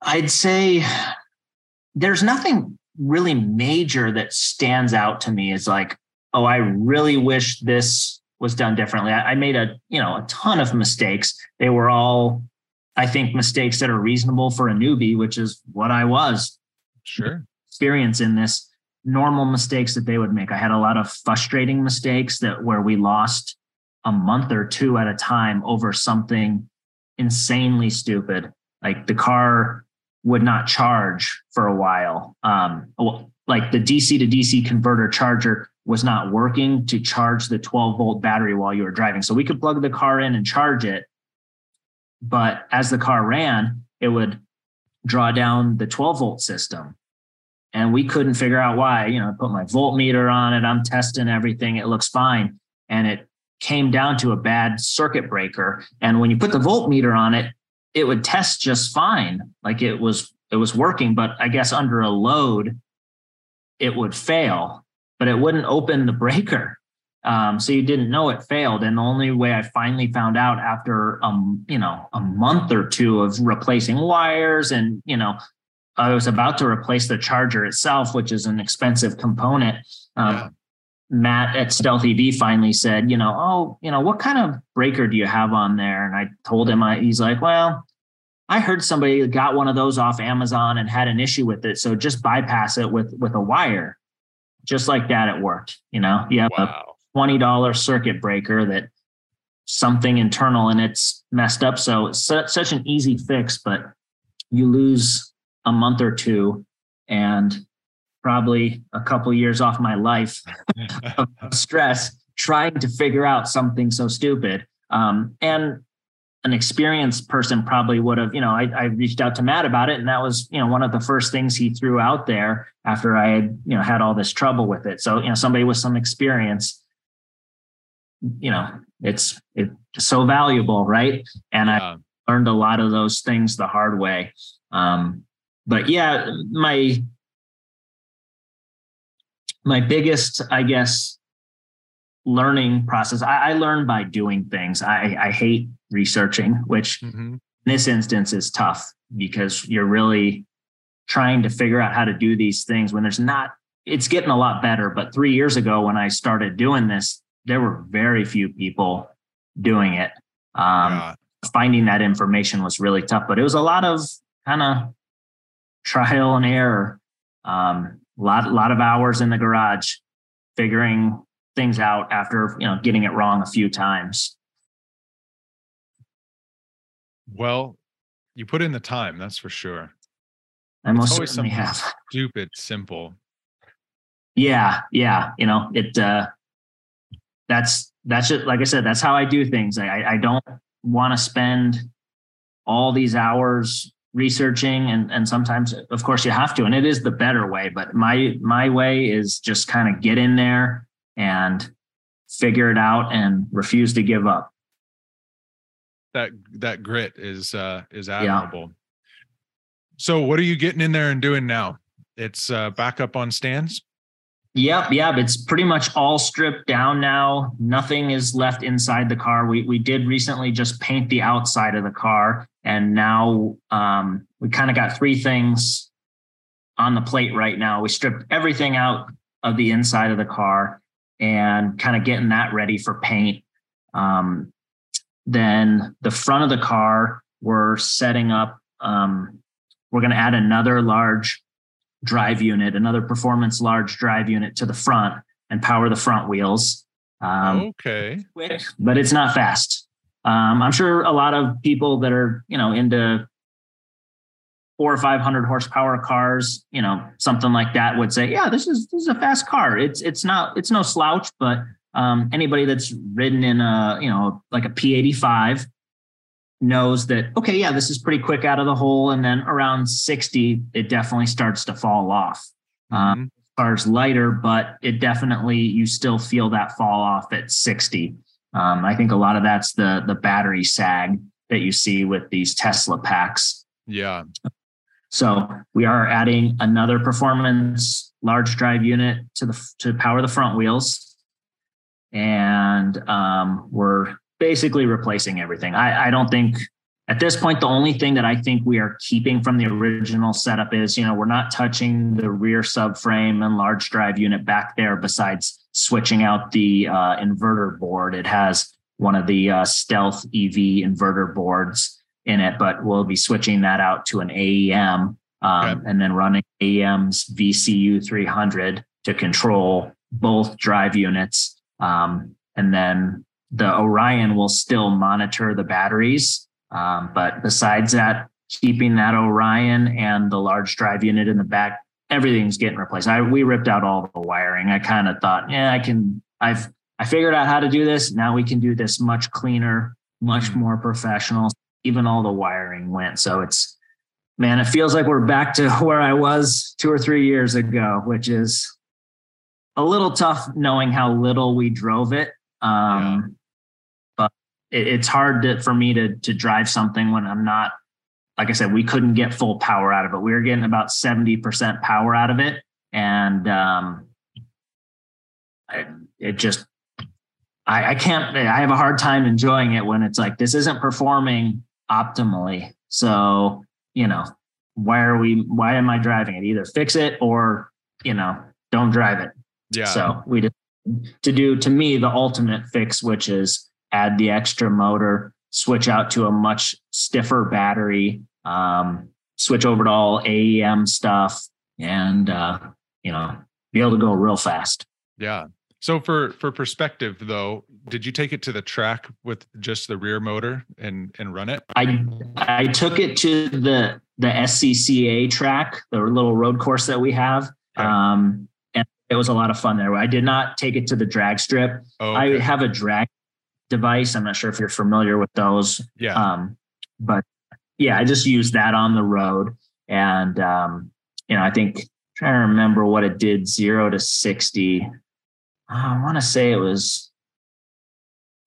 i'd say there's nothing really major that stands out to me as like oh i really wish this was done differently. I, I made a you know a ton of mistakes. They were all, I think, mistakes that are reasonable for a newbie, which is what I was. Sure. Experience in this normal mistakes that they would make. I had a lot of frustrating mistakes that where we lost a month or two at a time over something insanely stupid. Like the car would not charge for a while. Um, like the DC to DC converter charger was not working to charge the 12 volt battery while you were driving. So we could plug the car in and charge it. But as the car ran, it would draw down the 12 volt system. And we couldn't figure out why. You know, I put my voltmeter on it, I'm testing everything, it looks fine. And it came down to a bad circuit breaker. And when you put the voltmeter on it, it would test just fine. Like it was it was working, but I guess under a load, it would fail but it wouldn't open the breaker. Um, so you didn't know it failed. And the only way I finally found out after um, you know, a month or two of replacing wires and, you know, I was about to replace the charger itself, which is an expensive component. Um, yeah. Matt at Stealth EV finally said, you know, oh, you know, what kind of breaker do you have on there? And I told him, I, he's like, well, I heard somebody got one of those off Amazon and had an issue with it, so just bypass it with with a wire just like that, it worked. You know, you have wow. A $20 circuit breaker that something internal and it's messed up. So it's such an easy fix, but you lose a month or two and probably a couple years off my life of stress trying to figure out something so stupid. Um, and an experienced person probably would have, you know, I, I, reached out to Matt about it, and that was, you know, one of the first things he threw out there after I had, you know, had all this trouble with it. So, you know, somebody with some experience, you know, it's it's so valuable, right? And yeah. I learned a lot of those things the hard way. Um, but yeah, my my biggest, I guess, learning process. I, I learn by doing things. I, I hate researching, which mm-hmm. in this instance is tough because you're really trying to figure out how to do these things when there's not. It's getting a lot better, but three years ago when I started doing this, there were very few people doing it. Um, yeah. Finding that information was really tough, but it was a lot of kind of trial and error. Um, a lot, lot of hours in the garage figuring things out after you know getting it wrong a few times. Well, you put in the time, that's for sure. I most certainly have. Stupid simple. Yeah, yeah. You know, it uh that's that's just like I said, that's how I do things. I I don't want to spend all these hours researching and and sometimes of course you have to and it is the better way but my my way is just kind of get in there and figure it out and refuse to give up that that grit is uh is admirable yeah. so what are you getting in there and doing now it's uh back up on stands Yep, yep. It's pretty much all stripped down now. Nothing is left inside the car. We we did recently just paint the outside of the car, and now um, we kind of got three things on the plate right now. We stripped everything out of the inside of the car and kind of getting that ready for paint. Um, then the front of the car, we're setting up. Um, we're going to add another large drive unit, another performance large drive unit to the front and power the front wheels. Um, okay. Quick, but it's not fast. Um, I'm sure a lot of people that are, you know, into four or 500 horsepower cars, you know, something like that would say, yeah, this is, this is a fast car. It's, it's not, it's no slouch, but um, anybody that's ridden in a, you know, like a P85 knows that okay yeah this is pretty quick out of the hole and then around 60 it definitely starts to fall off. Um, mm-hmm. um, cars lighter but it definitely you still feel that fall off at 60 um, i think a lot of that's the the battery sag that you see with these tesla packs. Yeah. So we are adding another performance large drive unit to the to power the front wheels. And um, we're basically replacing everything. I, I don't think at this point, the only thing that I think we are keeping from the original setup is, you know, we're not touching the rear subframe and large drive unit back there besides switching out the uh, inverter board. It has one of the uh, stealth EV inverter boards in it, but we'll be switching that out to an AEM um, and then running AEM's VCU 300 to control both drive units. Um, and then the Orion will still monitor the batteries. Um, but besides that, keeping that Orion and the large drive unit in the back, everything's getting replaced. I we ripped out all the wiring. I kind of thought, yeah, I can. I've I figured out how to do this. Now we can do this much cleaner, much mm-hmm. more professional. Even all the wiring went. So it's man, it feels like we're back to where I was two or three years ago, which is a little tough knowing how little we drove it. Um, it, it's hard to, for me to to drive something when I'm not. Like I said, we couldn't get full power out of it. We were getting about seventy percent power out of it, and um, I, it just I, I can't. I have a hard time enjoying it when it's like this isn't performing optimally. So you know, why are we? Why am I driving it? Either fix it or you know, don't drive it. Yeah. So we just to do to me the ultimate fix, which is add the extra motor, switch out to a much stiffer battery, um, switch over to all AEM stuff, and uh, you know, be able to go real fast. Yeah. So for for perspective though, did you take it to the track with just the rear motor and and run it? I I took it to the the SCCA track, the little road course that we have. Um, it was a lot of fun there. I did not take it to the drag strip. Oh, okay. I have a drag device. I'm not sure if you're familiar with those. Yeah. Um, but yeah, I just used that on the road. And, um, you know, I think trying to remember what it did zero to 60. I want to say it was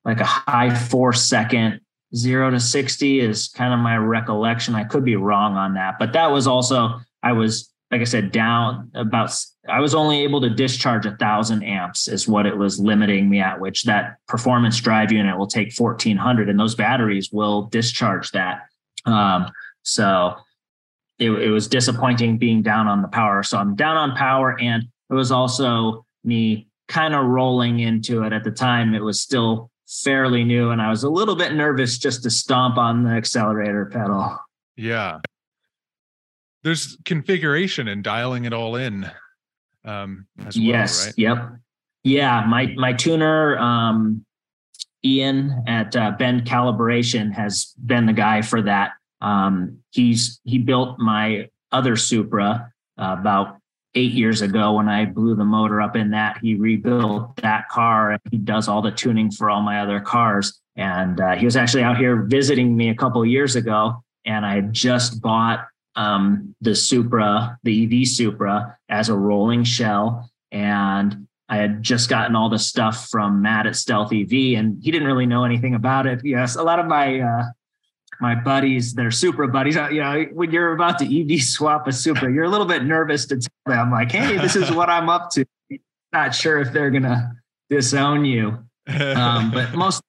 like a high four second zero to 60 is kind of my recollection. I could be wrong on that, but that was also, I was, like I said, down about, I was only able to discharge a thousand amps is what it was limiting me at, which that performance drive unit will take 1400 and those batteries will discharge that. Um, so it, it was disappointing being down on the power. So I'm down on power and it was also me kind of rolling into it at the time. It was still fairly new and I was a little bit nervous just to stomp on the accelerator pedal. Yeah. There's configuration and dialing it all in. Um, as well, yes. Right? Yep. Yeah. My, my tuner, um, Ian at uh, Bend Calibration has been the guy for that. Um, he's he built my other Supra uh, about eight years ago when I blew the motor up in that. He rebuilt that car and he does all the tuning for all my other cars. And uh, he was actually out here visiting me a couple years ago, and I had just bought um, the Supra, the EV Supra, as a rolling shell. And I had just gotten all the stuff from Matt at Stealth EV, and he didn't really know anything about it. Yes, a lot of my uh, my buddies, they're Supra buddies. Uh, you know, when you're about to EV swap a Supra, you're a little bit nervous to tell them, like, "Hey, this is what I'm up to." Not sure if they're gonna disown you, um, but most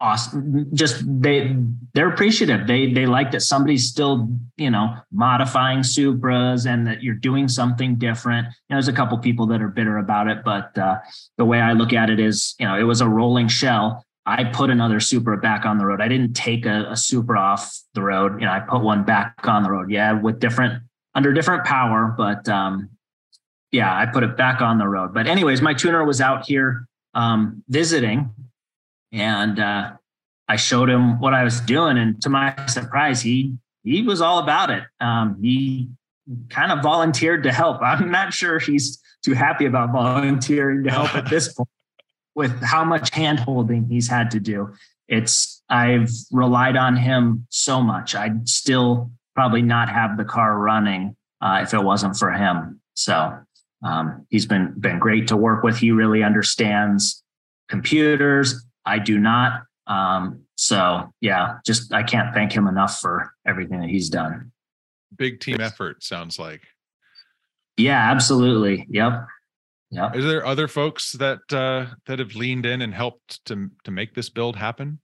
awesome. Just they they're appreciative. They they like that somebody's still you know modifying Supras and that you're doing something different. You know, there's a couple people that are bitter about it, but uh, the way I look at it is, you know, it was a rolling shell I put another Supra back on the road. I didn't take a, a Supra off the road. You know, I put one back on the road. Yeah, with different under different power, but um, yeah, I put it back on the road. But anyways, my tuner was out here um, visiting, and uh, I showed him what I was doing, and to my surprise, he he was all about it. Um, he kind of volunteered to help. I'm not sure he's too happy about volunteering to help at this point with how much hand holding he's had to do. It's I've relied on him so much. I'd still probably not have the car running uh, if it wasn't for him. So um, he's been been great to work with. He really understands computers. I do not. Um, so yeah, just I can't thank him enough for everything that he's done. Big team effort sounds like. Yeah, absolutely. Yep. Yeah. Is there other folks that uh, that have leaned in and helped to to make this build happen?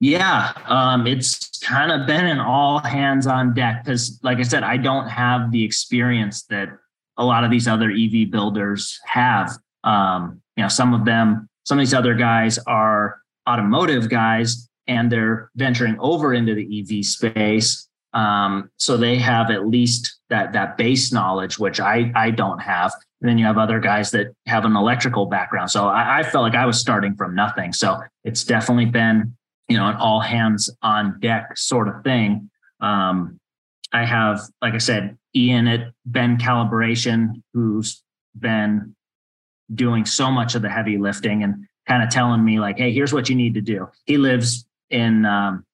Yeah, um, it's kind of been an all hands on deck because, like I said, I don't have the experience that a lot of these other EV builders have. Um, you know, some of them, some of these other guys are automotive guys, and they're venturing over into the EV space. Um, so they have at least that that base knowledge, which I I don't have. And then you have other guys that have an electrical background. So I, I felt like I was starting from nothing. So it's definitely been, you know, an all hands on deck sort of thing. Um, I have, like I said, Ian at Bend Calibration, who's been doing so much of the heavy lifting and kind of telling me like, hey, here's what you need to do. He lives in um,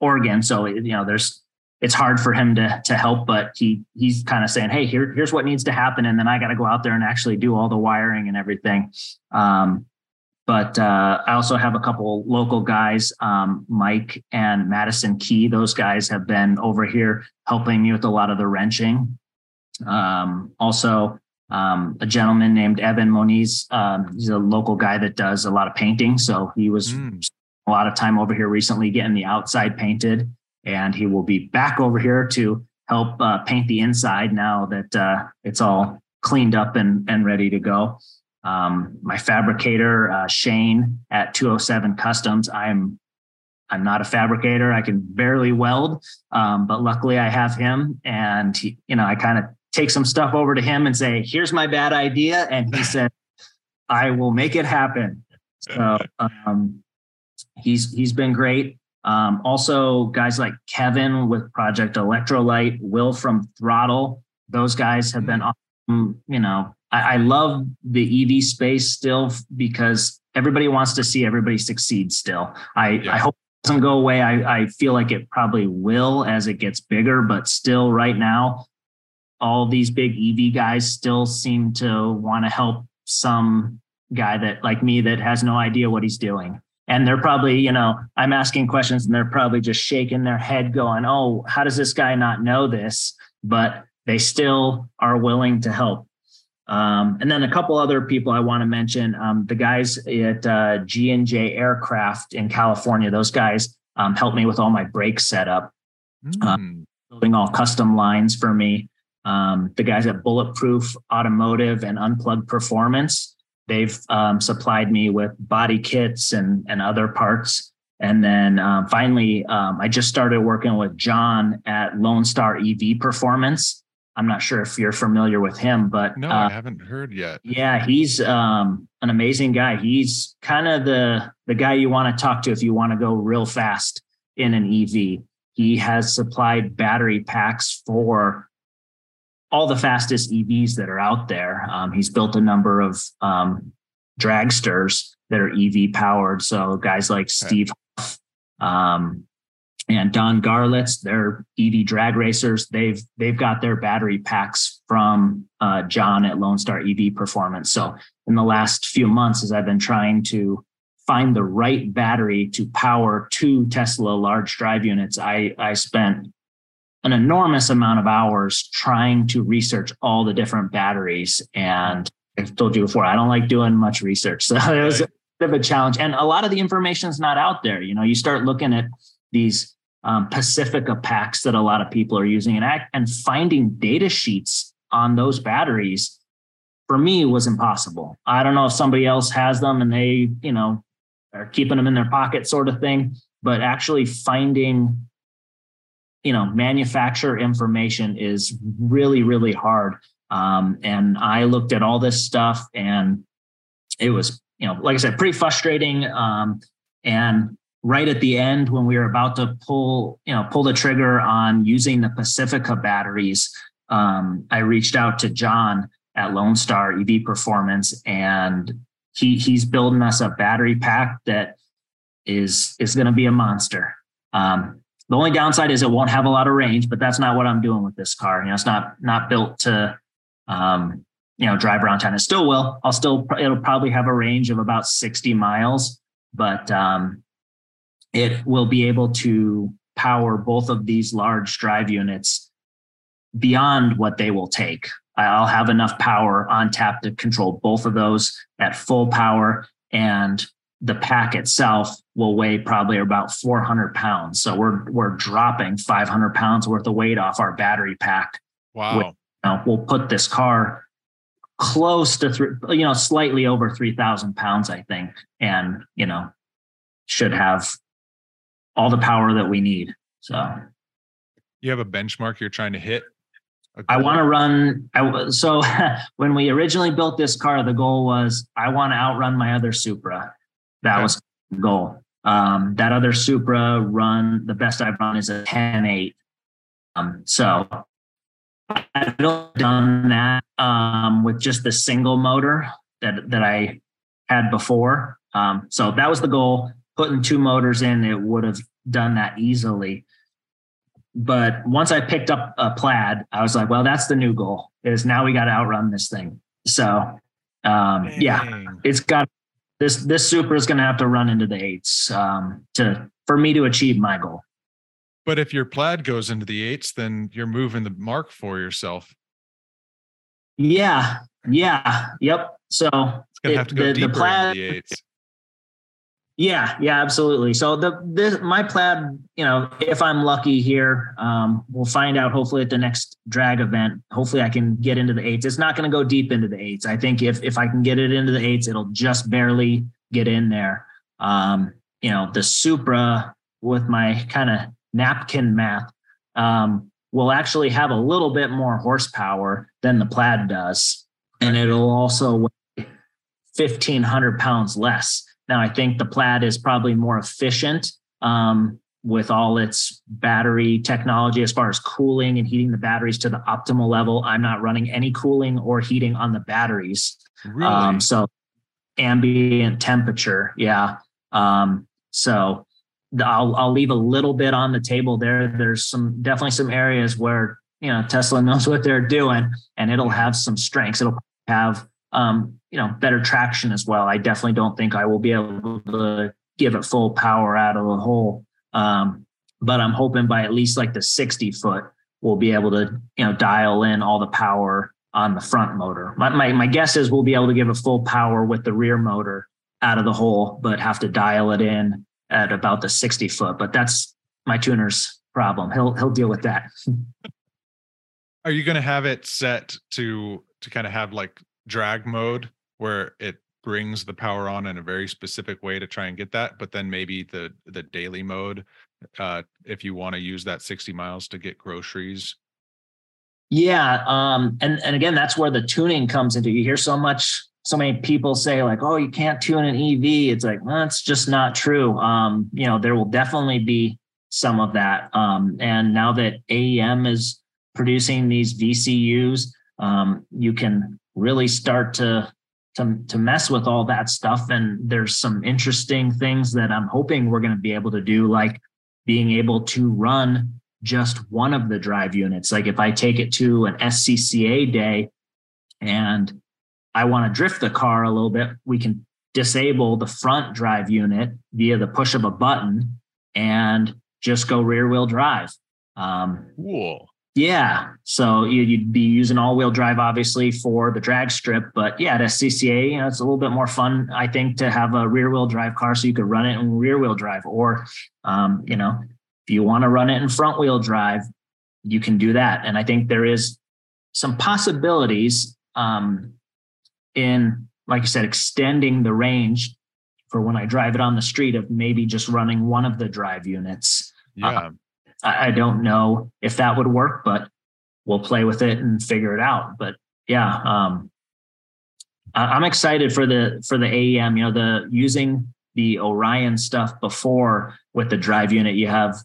Oregon, so you know, there's it's hard for him to to help, but he he's kind of saying, "Hey, here here's what needs to happen," and then I got to go out there and actually do all the wiring and everything. Um, but uh, I also have a couple local guys, um, Mike and Madison Key. Those guys have been over here helping me with a lot of the wrenching. Um, also, um, a gentleman named Evan Moniz. Um, he's a local guy that does a lot of painting, so he was mm. a lot of time over here recently getting the outside painted and he will be back over here to help uh, paint the inside now that uh, it's all cleaned up and, and ready to go. Um, my fabricator, uh, Shane at 207 Customs, I'm I'm not a fabricator. I can barely weld, um, but luckily I have him, and he, you know I kind of take some stuff over to him and say, "Here's my bad idea," and he said, "I will make it happen." So um, he's he's been great. Um, also, guys like Kevin with Project Electrolyte, Will from Throttle, those guys have been, awesome. you know, I, I love the EV space still because everybody wants to see everybody succeed still. I, yeah. I hope doesn't go away. I, I feel like it probably will as it gets bigger, but still right now, all these big EV guys still seem to want to help some guy that like me that has no idea what he's doing. And they're probably, you know, I'm asking questions and they're probably just shaking their head going, oh, how does this guy not know this? But they still are willing to help. Um, and then a couple other people I want to mention, um, the guys at uh, G and J Aircraft in California. Those guys um, helped me with all my brake setup, mm. building all custom lines for me. Um, the guys at Bulletproof Automotive and Unplugged Performance, they've um, supplied me with body kits and and other parts. And then um, finally, I just started working with John at Lone Star EV Performance. I'm not sure if you're familiar with him, but no, uh, I haven't heard yet. Yeah, he's um, an amazing guy. He's kind of the the guy you want to talk to if you want to go real fast in an EV. He has supplied battery packs for all the fastest EVs that are out there. Um, he's built a number of um, dragsters that are EV powered. So guys like. Steve Huff, um, and Don Garlits, they're EV drag racers. They've they've got their battery packs from uh, John at Lone Star EV Performance. So in the last few months, as I've been trying to find the right battery to power two Tesla large drive units, I I spent an enormous amount of hours trying to research all the different batteries. And I've told you before, I don't like doing much research, so it was a bit of a challenge. And a lot of the information is not out there. You know, you start looking at these um, Pacifica packs that a lot of people are using, and and finding data sheets on those batteries for me was impossible. I don't know if somebody else has them and they, you know, are keeping them in their pocket, sort of thing. But actually finding, you know, manufacturer information is really, really hard. Um, and I looked at all this stuff, and it was, you know, like I said, pretty frustrating. Um, and right at the end when we were about to pull you know pull the trigger on using the pacifica batteries um, i reached out to john at lone star ev performance and he he's building us a battery pack that is is going to be a monster um, the only downside is it won't have a lot of range but that's not what i'm doing with this car you know it's not not built to um, you know drive around town it still will i'll still it'll probably have a range of about 60 miles but um, it will be able to power both of these large drive units beyond what they will take. I'll have enough power on tap to control both of those at full power. And the pack itself will weigh probably about 400 pounds. So we're we're dropping 500 pounds worth of weight off our battery pack. Wow. You know, we'll put this car close to three, you know, slightly over 3,000 pounds, I think, and you know, should have all the power that we need. So you have a benchmark you're trying to hit? I want to run. I, so when we originally built this car, the goal was I want to outrun my other Supra. That okay. was the goal. Um, that other Supra run, the best I've run is a 10.8. Um, so I've done that um, with just the single motor that, that I had before. Um, so that was the goal putting two motors in, it would have done that easily. But once I picked up a plaid, I was like, well, that's the new goal is now we got to outrun this thing. So um, yeah, it's got this, this Supra is going to have to run into the eights um, to, for me to achieve my goal. But if your plaid goes into the eights, then you're moving the mark for yourself. Yeah. Yeah. Yep. So it's gonna it, have to go the, deeper the plaid, into the eights. Yeah, yeah, absolutely. So the this my plaid, you know, if I'm lucky here, um, we'll find out hopefully at the next drag event. Hopefully I can get into the eights. It's not going to go deep into the eights. I think if if I can get it into the eights, it'll just barely get in there. Um, you know, the Supra with my kind of napkin math um, will actually have a little bit more horsepower than the plaid does. And it'll also weigh 1500 pounds less. Now, I think the plaid is probably more efficient um, with all its battery technology as far as cooling and heating the batteries to the optimal level. I'm not running any cooling or heating on the batteries. Really? Um, so ambient temperature. Yeah. Um, so I'll, I'll leave a little bit on the table there. There's some definitely some areas where, you know, Tesla knows what they're doing and it'll have some strengths. It'll have, um, you know, better traction as well. I definitely don't think I will be able to give it full power out of the hole. Um, but I'm hoping by at least like the 60 foot, we'll be able to, you know, dial in all the power on the front motor. My, my, my guess is we'll be able to give a full power with the rear motor out of the hole, but have to dial it in at about the 60 foot. But that's my tuner's problem. He'll he'll deal with that. Are you going to have it set to to kind of have like drag mode where it brings the power on in a very specific way to try and get that, but then maybe the the daily mode uh if you want to use that 60 miles to get groceries. Yeah um and and again that's where the tuning comes into you hear so much so many people say like oh you can't tune an ev it's like well just not true. Um you know there will definitely be some of that um and now that aem is producing these vcus um you can really start to to, to mess with all that stuff and there's some interesting things that i'm hoping we're going to be able to do like being able to run just one of the drive units like if i take it to an scca day and I want to drift the car a little bit, we can disable the front drive unit via the push of a button and just go rear wheel drive. Um, cool. Yeah. So you'd be using all wheel drive, obviously, for the drag strip. But yeah, at SCCA, you know, it's a little bit more fun, I think, to have a rear wheel drive car so you could run it in rear wheel drive. Or, um, you know, if you want to run it in front wheel drive, you can do that. And I think there is some possibilities um, in, like I said, extending the range for when I drive it on the street of maybe just running one of the drive units. Yeah. I, I don't know if that would work, but we'll play with it and figure it out. But yeah, um, I, am excited for the for the AEM. You know, the using the Orion stuff before with the drive unit, you have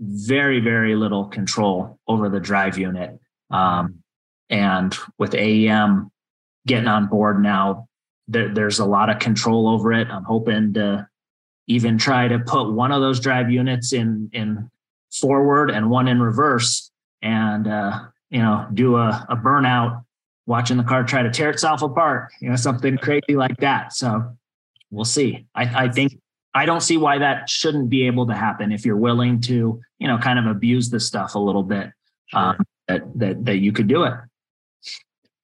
very very little control over the drive unit. Um, and with AEM, getting on board now. There, there's a lot of control over it. I'm hoping to even try to put one of those drive units in in forward and one in reverse, and uh, you know do a, a burnout, watching the car try to tear itself apart. You know something crazy like that. So we'll see. I, I think I don't see why that shouldn't be able to happen if you're willing to you know kind of abuse the stuff a little bit. Sure. Um, that that that you could do it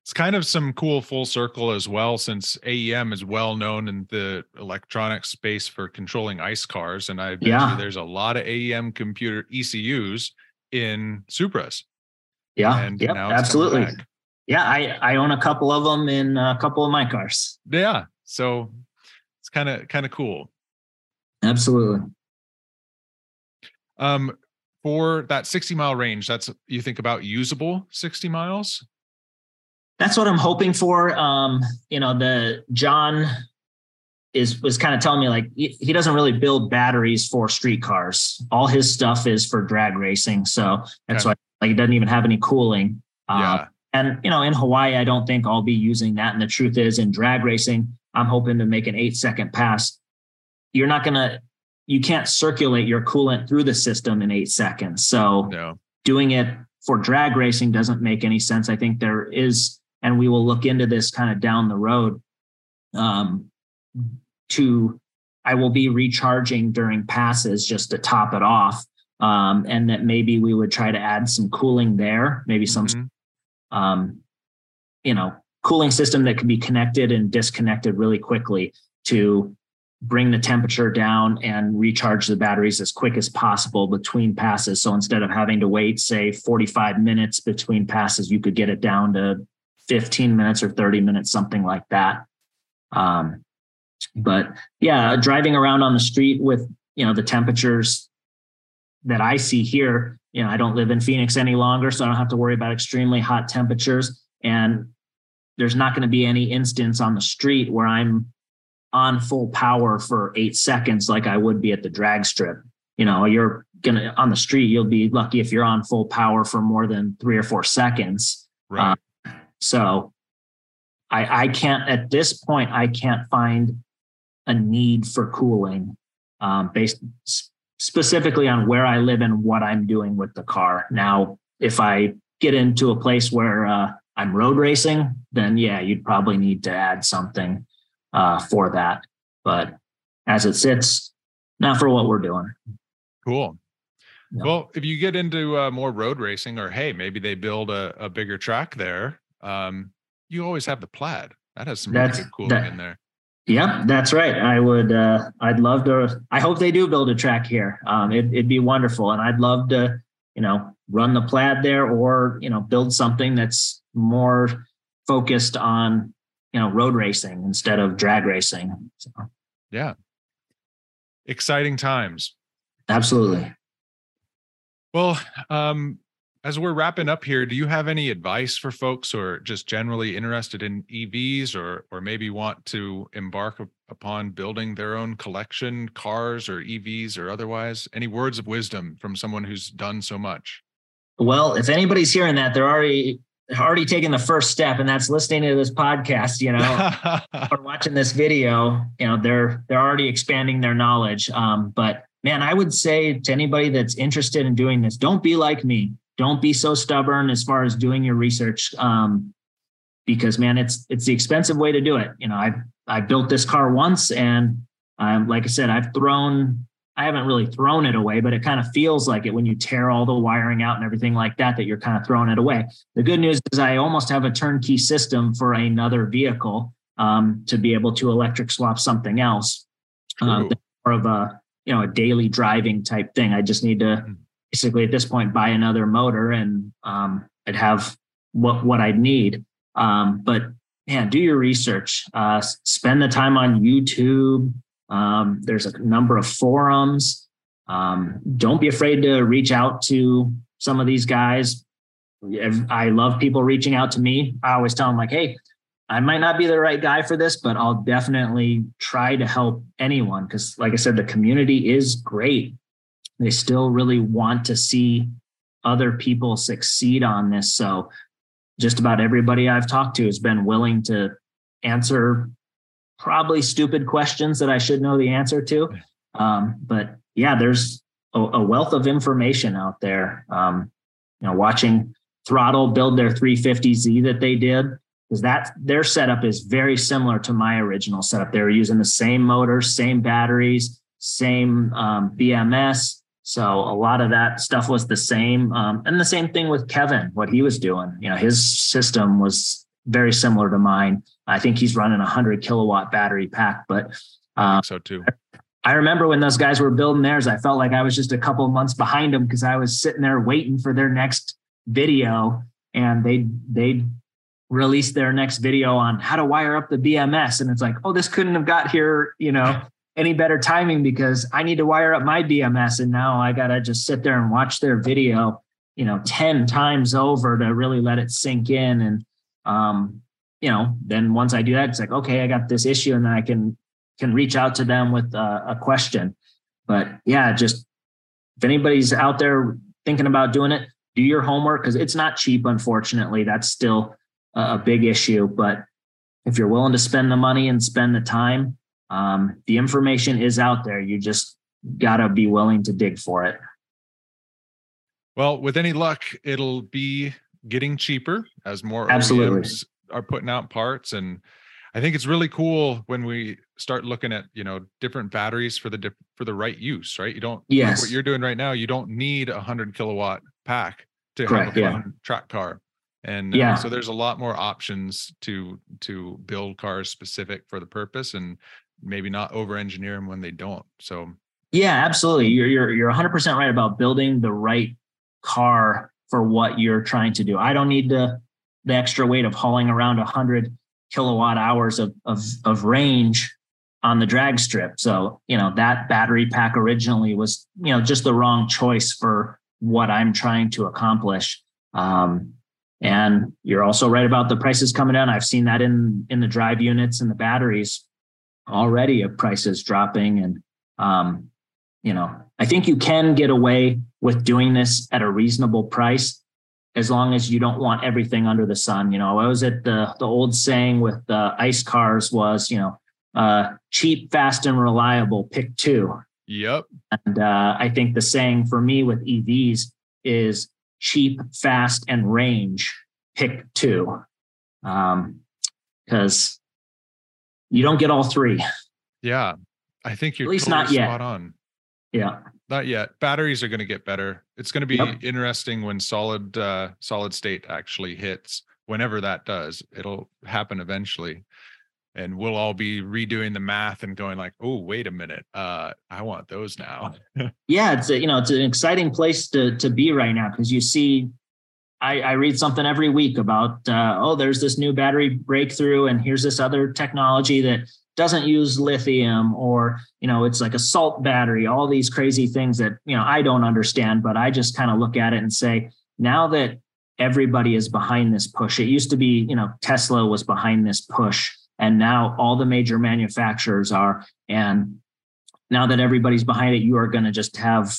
it's kind of some cool full circle as well since AEM is well known in the electronic space for controlling ICE cars and I yeah. there's a lot of AEM computer ECUs in Supras. Yeah, and yep, absolutely. Yeah, I I own a couple of them in a couple of my cars. Yeah, so it's kind of kind of cool. Absolutely. Um for that 60 mile range, that's you think about usable 60 miles? That's what I'm hoping for. Um, you know, the John is was kind of telling me like he doesn't really build batteries for street cars. All his stuff is for drag racing. So that's okay. why like it doesn't even have any cooling. Um, yeah. And you know, in Hawaii, I don't think I'll be using that. And the truth is, in drag racing, I'm hoping to make an eight second pass. You're not gonna, you can't circulate your coolant through the system in eight seconds. So no. doing it for drag racing doesn't make any sense. I think there is and we will look into this kind of down the road. Um, to I will be recharging during passes just to top it off, um, and that maybe we would try to add some cooling there, maybe some, mm-hmm. um, you know, cooling system that can be connected and disconnected really quickly to bring the temperature down and recharge the batteries as quick as possible between passes. So instead of having to wait, say, 45 minutes between passes, you could get it down to 15 minutes or 30 minutes, something like that. Um, but yeah, driving around on the street with, you know, the temperatures that I see here, you know, I don't live in Phoenix any longer, so I don't have to worry about extremely hot temperatures. And there's not going to be any instance on the street where I'm on full power for eight seconds like I would be at the drag strip. you know, you're gonna on the street, you'll be lucky if you're on full power for more than three or four seconds. Right. Um, so I, I can't at this point, I can't find a need for cooling um, based specifically on where I live and what I'm doing with the car. Now, if I get into a place where uh, I'm road racing, then yeah, you'd probably need to add something uh, for that. But as it sits, not for what we're doing. Cool. Well, if you get into uh, more road racing, or hey, maybe they build a, a bigger track there, um, you always have the plaid. That has some really good cooling that, in there. Yep, that's right. I would. Uh, I'd love to. I hope they do build a track here. Um, it, it'd be wonderful, and I'd love to, you know, run the plaid there, or you know, build something that's more focused on you know road racing instead of drag racing. So. Yeah, exciting times. Absolutely. Well, um, as we're wrapping up here, do you have any advice for folks who are just generally interested in EVs or or maybe want to embark upon building their own collection, cars or EVs or otherwise? Any words of wisdom from someone who's done so much? Well, if anybody's hearing that, they're already already taking the first step, and that's listening to this podcast, you know, or watching this video. You know, they're they're already expanding their knowledge. Um, but man, I would say to anybody that's interested in doing this, don't be like me. Don't be so stubborn as far as doing your research. Um, because man, it's it's the expensive way to do it. You know, I I built this car once, and um, like I said, I've thrown. I haven't really thrown it away, but it kind of feels like it when you tear all the wiring out and everything like that. That you're kind of throwing it away. The good news is I almost have a turnkey system for another vehicle um, to be able to electric swap something else. Uh, more of a you know a daily driving type thing. I just need to hmm. Basically at this point buy another motor and um, I'd have what what I'd need. Um, but man, do your research. Uh, spend the time on YouTube. Um, there's a number of forums. Um, don't be afraid to reach out to some of these guys. I love people reaching out to me. I always tell them like, "Hey, I might not be the right guy for this, but I'll definitely try to help anyone because, like I said, the community is great. They still really want to see other people succeed on this. So, just about everybody I've talked to has been willing to answer probably stupid questions that I should know the answer to. Um, but yeah, there's a, a, wealth of information out there. Um, you know, watching Throttle build their 350Z that they did because that their setup is very similar to my original setup. They were using the same motors, same batteries, same um, BMS. So a lot of that stuff was the same. Um, and the same thing with Kevin, what he was doing. You know, his system was very similar to mine. I think he's running a hundred kilowatt battery pack, but um, so too. I remember when those guys were building theirs, I felt like I was just a couple months behind them because I was sitting there waiting for their next video and they they released their next video on how to wire up the BMS. And it's like, oh, this couldn't have got here, you know, any better timing because I need to wire up my BMS. And now I got to just sit there and watch their video, you know, 10 times over to really let it sink in. And, um, you know, then once I do that, it's like, okay, I got this issue and then I can, can reach out to them with a, a question. But yeah, just if anybody's out there thinking about doing it, do your homework because it's not cheap, unfortunately. That's still a big issue. But if you're willing to spend the money and spend the time, um, the information is out there. You just got to be willing to dig for it. Well, with any luck, it'll be getting cheaper as more Absolutely. OEMs are putting out parts. And I think it's really cool when we start looking at you know different batteries for the for the right use. Right? You don't. Yes. Like what you're doing right now, you don't need a hundred kilowatt pack to Correct, have a yeah. track car and uh, so there's a lot more options to to build cars specific for the purpose and maybe not over engineer them when they don't so. Yeah absolutely you're you're you're 100% right about building the right car for what you're trying to do. I don't need the the extra weight of hauling around 100 kilowatt hours of of, of range on the drag strip so you know that battery pack originally was you know just the wrong choice for what i'm trying to accomplish um, and you're also right about the prices coming down. I've seen that in in the drive units and the batteries already of prices dropping. And um, you know, I think you can get away with doing this at a reasonable price as long as you don't want everything under the sun. You know, I was at the the old saying with the ice cars was, you know, uh, cheap, fast, and reliable. Pick two. Yep. And uh, I think the saying for me with EVs is cheap, fast, and range. Pick two, because um, you don't get all three. Yeah, I think you're at least totally not yet. on. Yeah, not yet. Batteries are going to get better. It's going to be yep. interesting when solid uh, solid state actually hits. Whenever that does, it'll happen eventually and we'll all be redoing the math and going like oh wait a minute uh i want those now yeah it's a, you know it's an exciting place to to be right now because you see I, I read something every week about uh, oh there's this new battery breakthrough and here's this other technology that doesn't use lithium or you know it's like a salt battery all these crazy things that you know i don't understand but i just kind of look at it and say now that everybody is behind this push it used to be you know tesla was behind this push and now all the major manufacturers are and now that everybody's behind it you are going to just have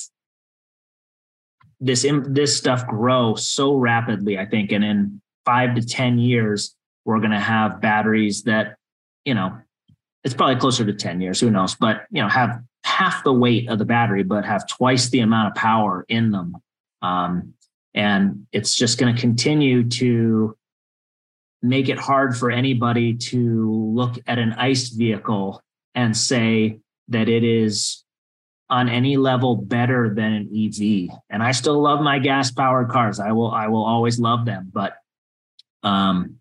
this this stuff grow so rapidly i think and in 5 to 10 years we're going to have batteries that you know it's probably closer to 10 years who knows? But you know have half the weight of the battery but have twice the amount of power in them. Um, and it's just going to continue to make it hard for anybody to look at an ICE vehicle and say that it is on any level better than an EV. And I still love my gas powered cars. I will I will always love them, but um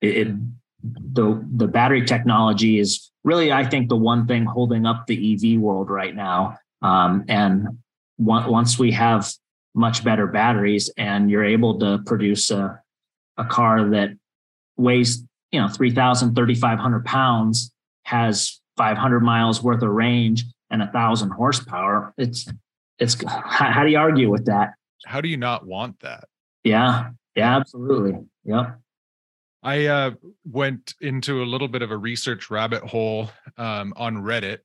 it, it the the battery technology is really I think the one thing holding up the EV world right now. Um, and one, once we have much better batteries and you're able to produce a a car that weighs, you know, 3,000, 3,500 pounds, has 500 miles worth of range and a thousand horsepower. It's, it's, how, how do you argue with that? How do you not want that? Yeah. Yeah, absolutely. Yep. I uh, went into a little bit of a research rabbit hole um, on Reddit.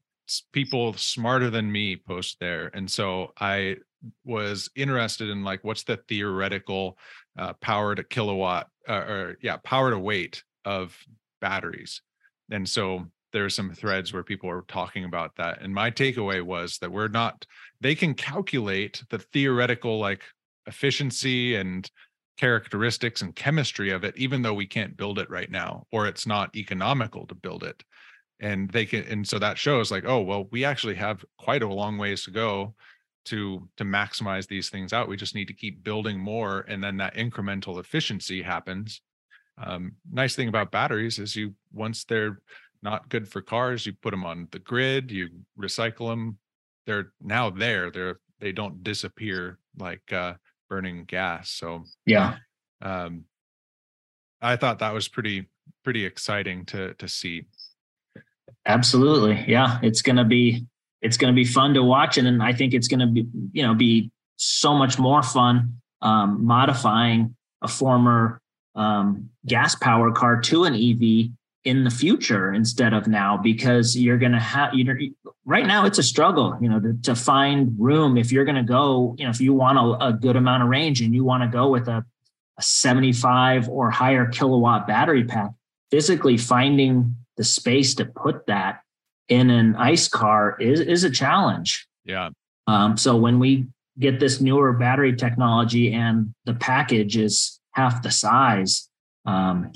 People smarter than me post there, and so I was interested in like what's the theoretical uh, power to kilowatt uh, or yeah power to weight of batteries and so there's some threads where people are talking about that and my takeaway was that we're not they can calculate the theoretical like efficiency and characteristics and chemistry of it even though we can't build it right now or it's not economical to build it. And they can and so that shows like oh well we actually have quite a long ways to go to to maximize these things out. We just need to keep building more and then that incremental efficiency happens. Um, nice thing about batteries is you once they're not good for cars you put them on the grid you recycle them they're now there they're they don't disappear like uh, burning gas so yeah. um, i thought that was pretty pretty exciting to to see. Absolutely yeah it's going to be it's going to be fun to watch, and then I think it's going to be you know be so much more fun um, modifying a former um, gas powered car to an EV in the future instead of now because you're going to have you know right now it's a struggle you know to, to find room if you're going to go you know if you want a, a good amount of range and you want to go with a, a 75 or higher kilowatt battery pack physically finding the space to put that in an ice car is is a challenge. Yeah. Um, so when we get this newer battery technology and the package is half the size, um,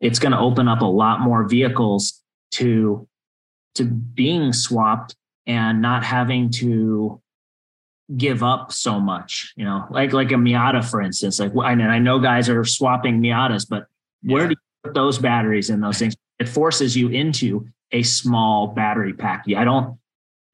it's going to open up a lot more vehicles to to being swapped and not having to give up so much. You know, like like a Miata, for instance. Like I mean, I know guys are swapping Miatas, but where do you put those batteries in those things? It forces you into a small battery pack. I don't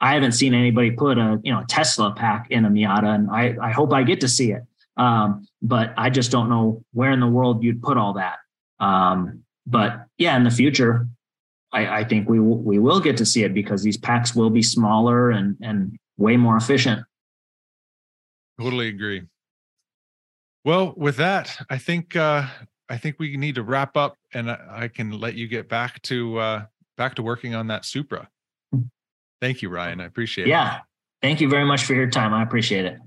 I haven't seen anybody put a you know a Tesla pack in a Miata, and I I hope I get to see it. Um, but I just don't know where in the world you'd put all that. Um, but yeah, in the future, I, I think we w- we will get to see it because these packs will be smaller and and way more efficient. Totally agree. Well, with that, I think uh, I think we need to wrap up, and I, I can let you get back to uh, back to working on that Supra. Thank you, Ryan. I appreciate yeah. it. Yeah. Thank you very much for your time. I appreciate it.